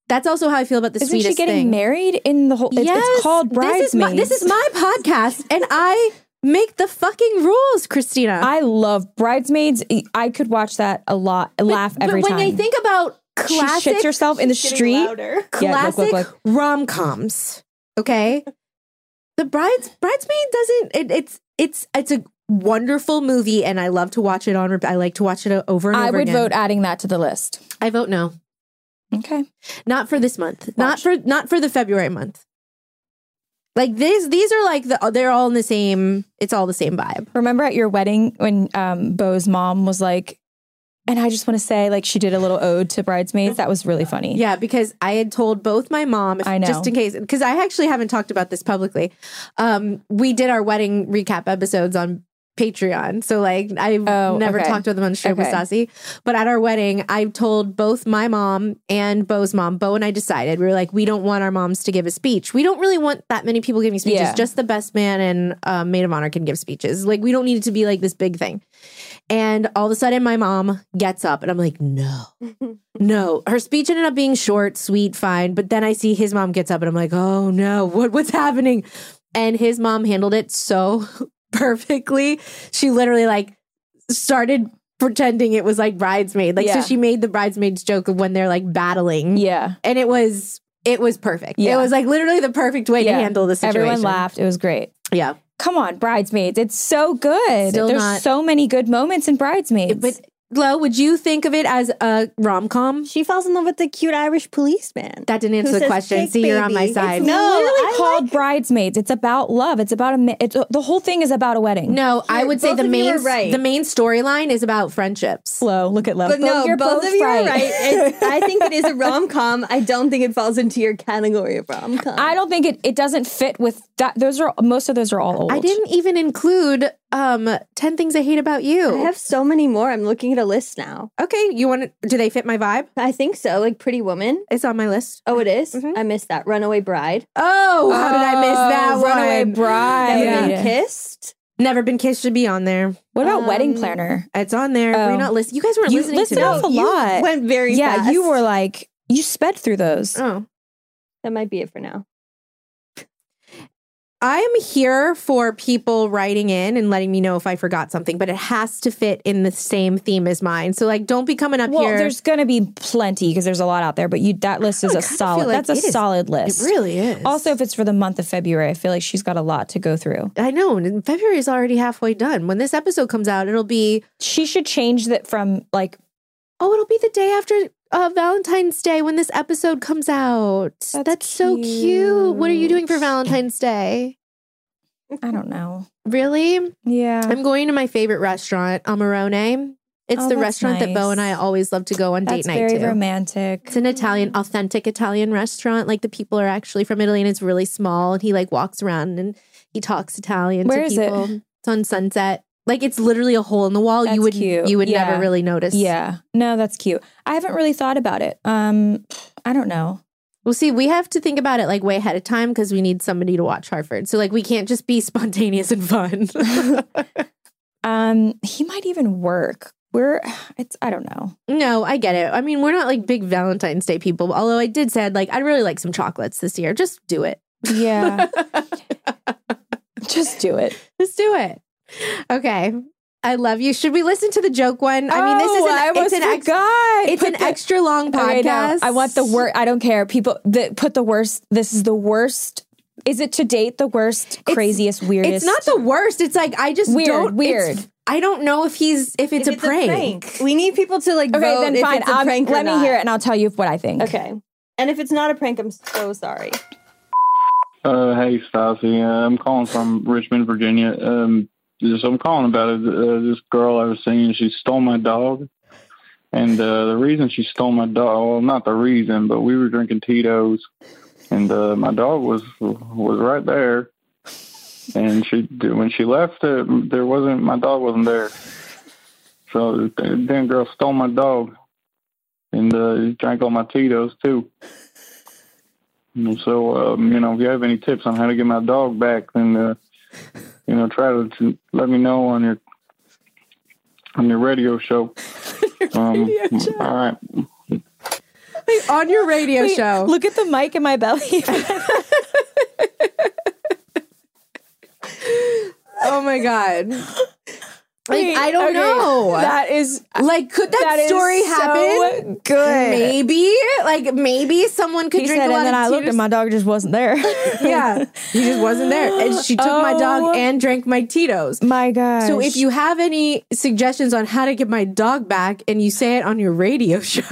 That's also how I feel about the Isn't sweetest she getting thing. married in the whole? It's, it's called This is, my, bridesmaids. this is my podcast, and I make the fucking rules, Kristina. I love bridesmaids. I could watch that a lot. laugh but every when time. When I think about she classic, shits herself in the street. Yeah, look, classic look. rom coms, okay, the brides bridesmaid doesn't. It, it's it's it's a wonderful movie, and I love to watch it on. I like to watch it over and I over I would again. vote adding that to the list. I vote no. Okay. Not for this month. Not for not for the February month. Like these, these are like the they're all in the same. It's all the same vibe. Remember at your wedding when um, Beau's mom was like, and I just want to say, like, she did a little ode to bridesmaids. That was really funny. Yeah, because I had told both my mom, if, I know. just in case, because I actually haven't talked about this publicly. Um, we did our wedding recap episodes on Patreon. So like I've Oh, never okay. talked with them on with Okay. Stassi. But at our wedding, I told both my mom and Beau's mom. Beau and I decided we were like, we don't want our moms to give a speech. We don't really want that many people giving speeches. Yeah. Just the best man and uh, maid of honor can give speeches. Like we don't need it to be like this big thing. And all of a sudden, my mom gets up, and I'm like, no, no. Her speech ended up being short, sweet, fine. But then I see his mom gets up, and I'm like, oh no, what what's happening? And his mom handled it so perfectly. She literally like started pretending it was like bridesmaid. Like Yeah. so she made the bridesmaids joke of when they're like battling. Yeah. And it was it was perfect. Yeah. It was like literally the perfect way Yeah. to handle the situation. Everyone laughed. It was great. Yeah. Come on, Bridesmaids. It's so good. Still There's not- so many good moments in Bridesmaids. But Lo, would you think of it as a rom com? She falls in love with the cute Irish policeman. That didn't answer the says, question. "Cake See, you're on my side. It's no, No, literally I called Bridesmaids. It's about love. It's about a. ma- It's the whole thing is about a wedding. No, I would say both the main are right. the main storyline is about friendships. Slow. Look at love. But no, you're both, of you are right. It- I think it is a rom com. I don't think it falls into your category of rom com. I don't think it. It doesn't fit with that. Those are most of those are all old. I didn't even include um 10 things I hate about you. I have so many more. I'm looking at a list now. okay, you want to do they fit my vibe? I think so. Like Pretty Woman. It's on my list. Oh, it is? Mhm. I missed that. Runaway Bride. Oh, how did I miss that Oh, Runaway one? Bride. Never Yeah. Been Kissed. Never been kissed should be on there. What about Wedding Um, Planner? It's on there. Were Oh. you not listening? You guys weren't You listening listen to me. off a You lot. Went very yeah, fast. you were like you sped through those. Oh. That might be it for now. I am here for people writing in and letting me know if I forgot something, but it has to fit in the same theme as mine. So like don't be coming up Well, here. there's gonna be plenty because there's a lot out there, but you that list is oh, a solid. like that's a is- solid list. it really is. Also, if it's for the month of February, I feel like she's got a lot to go through. I know, and February is already halfway done. When this episode comes out, it'll be She should change that from like oh, it'll be the day after uh, Valentine's Day when this episode comes out. That's, That's so cute. What are you doing for. Valentine's Day? I don't know. Really? Yeah. I'm going to my favorite restaurant, Amarone. It's Oh, the restaurant that Beau and I always love to go on That's date night very to. romantic. It's an Italian, authentic Italian restaurant. Like the people are actually from Italy, and it's really small. And he like walks around and he talks Italian Where to is it? people. It's on Sunset. Like it's literally a hole in the wall. That's you would cute. you would Yeah. never really notice. Yeah. No, that's cute. I haven't really thought about it. Um, I don't know. Well, see, we have to think about it like way ahead of time because we need somebody to watch Hartford. So like we can't just be spontaneous and fun. Um, he might even work. We're it's I don't know. no, I get it. I mean, we're not like big Valentine's Day people. Although I did said like I'd really like some chocolates this year. Just do it. Yeah. Just do it. Just do it. Okay. I love you. Should we listen to the joke one? I mean, this is Oh, an, I it's almost an, ex- it's Put an the- extra long Okay, no, podcast. I want the worst. I don't care. People that put the worst. This is the worst. Is it to date the worst, craziest, weirdest? It's not the worst. It's like I just Weird, don't. weird. I don't know if he's if it's, If a, prank. prank We need people to like Okay, vote then if fine. it's a Um, prank or let me not. hear it, and I'll tell you what I think. Okay. And if it's not a prank, I'm so sorry. Uh, hey, Stassi. Uh, I'm calling from Richmond, Virginia. Um, just, I'm calling about it. Uh, this girl I was seeing, she stole my dog. And uh, the reason she stole my dog, well, not the reason, but we were drinking Tito's, and uh, my dog was was right there. And she when she left, uh, there wasn't my dog wasn't there. So the damn girl stole my dog, and uh, drank all my Tito's too. And So, um, you know, if you have any tips on how to get my dog back, then, uh, you know, try to, to let me know on your on your radio show. Um, All right. on your radio Wait, show. Look at the mic in my belly. Oh my god. Like Wait, I don't okay, know. That is like could that, that is story so happen? good. Maybe. Like maybe someone could he drink said, a lot and then of I looked and my dog just wasn't there. yeah, he just wasn't there, and she took my Oh. dog and drank my Tito's. my God. So if you have any suggestions on how to get my dog back and you say it on your radio show,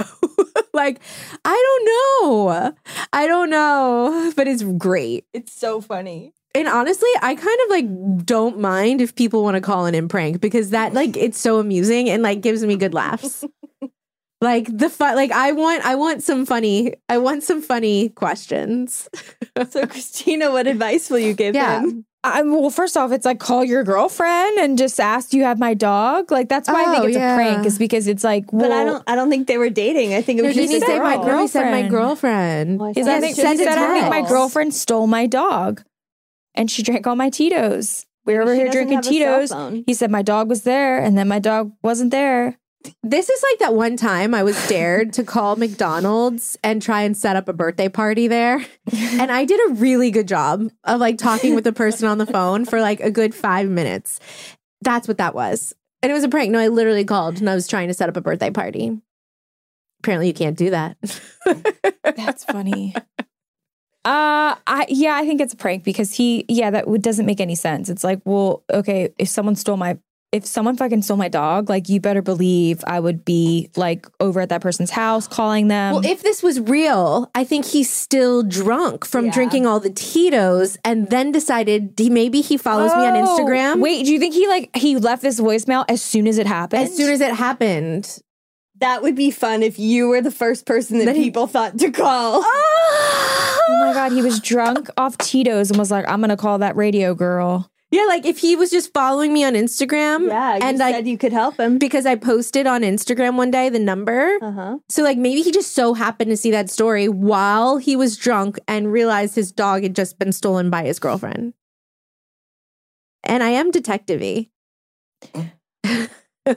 like I don't know. I don't know, but it's great. it's so funny. And honestly, I kind of like don't mind if people want to call in and prank because that like it's so amusing and like gives me good laughs. Like the fun, like I want, I want some funny, I want some funny questions. so, Kristina, what advice will you give Yeah. him? I, well, first off, it's like call your girlfriend and just ask, "Do you have my dog?" Like that's why I Oh, think it's yeah. a prank, is because it's like, well, But I don't. I don't think they were dating. I think it was didn't just he a say my girl. girl? He said my Girlfriend. girlfriend. Oh, I He's thought I think, he said, a I think my girlfriend stole my dog, and she drank all my Tito's. We were over here drinking have a cell Tito's. He said my dog was there, and then my dog wasn't there. This is like that one time I was dared to call McDonald's and try and set up a birthday party there. And I did a really good job of like talking with the person on the phone for like a good five minutes. That's what that was. And it was a prank. No, I literally called and I was trying to set up a birthday party. Apparently, you can't do that. That's funny. Uh, I yeah, I think it's a prank because he yeah that doesn't make any sense. It's like, well, okay, if someone stole my if someone fucking stole my dog, like you better believe I would be like over at that person's house calling them. well, if this was real, I think he's still drunk from Yeah. drinking all the Tito's and then decided he, maybe he follows me on Oh, Instagram. Wait, do you think he like he left this voicemail as soon as it happened? As soon as it happened. That would be fun if you were the first person that Then he- people thought to call. Oh my god, he was drunk off Tito's and was like, "I'm gonna call that radio girl." Yeah, like if he was just following me on Instagram. Yeah, you and said like you could help him. because I posted on Instagram one day the number. Uh huh. So like maybe he just so happened to see that story while he was drunk and realized his dog had just been stolen by his girlfriend. And I am detective-y.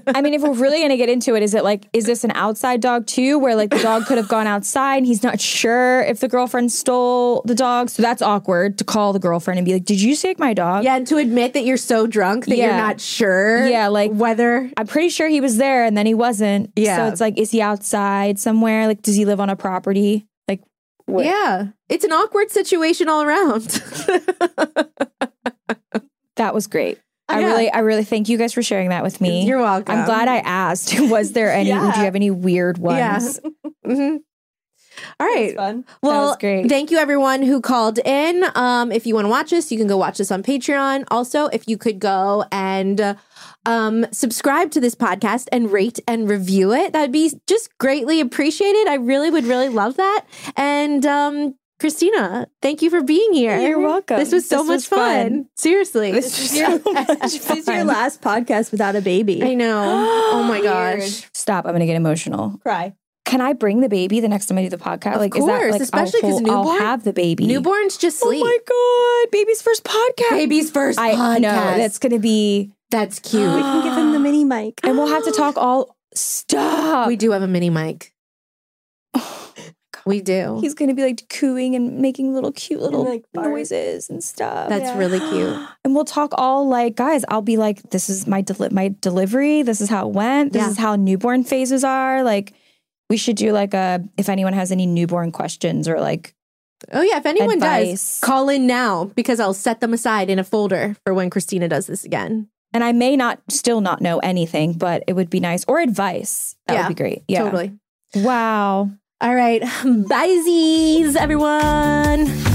I mean, if we're really gonna get into it, is it like, is this an outside dog too, where like the dog could have gone outside and he's not sure if the girlfriend stole the dog? So that's awkward to call the girlfriend and be like, "Did you take my dog?" Yeah, and to admit that you're so drunk that you're not sure. Yeah, like- whether I'm pretty sure he was there and then he wasn't. Yeah. So it's like, is he outside somewhere? Like, does he live on a property? Like, what? Yeah. It's an awkward situation all around. that was great. I Yeah. really, I really thank you guys for sharing that with me. You're welcome. I'm glad I asked. Was there any? Yeah. Do you have any weird ones? Yeah. hmm All right. fun. Well, was great. thank you everyone who called in. Um, if you want to watch us, you can go watch this on Patreon. Also, if you could go and uh, um, subscribe to this podcast and rate and review it, that'd be just greatly appreciated. I really would really love that. And um, Kristina, thank you for being here. You're welcome. This was so This much was fun. fun. Seriously. This was so much This is your last podcast without a baby. I know. oh my gosh. Stop! I'm gonna get emotional. Cry. Can I bring the baby the next time I do the podcast? Of like, is that course, like especially I'll 'cause hold- I'll have the baby. Newborns just sleep. Oh my god, baby's first podcast. Baby's first I podcast. know that's gonna be, That's cute. We can give him the mini mic. and we'll have to talk all. Stop. we do have a mini mic. We do. He's gonna be like cooing and making little cute little like, noises and stuff. That's Yeah. really cute. and we'll talk all like guys. I'll be like, this is my deli- my delivery. This is how it went. This Yeah. is how newborn phases are. Like, we should do like a if anyone has any newborn questions or like Oh yeah, if anyone Advice. does, call in now because I'll set them aside in a folder for when Kristina does this again. And I may not still not know anything, but it would be nice. Or advice. That Yeah, would be great. Yeah. Totally. Wow. All right. Bye, Z's, everyone.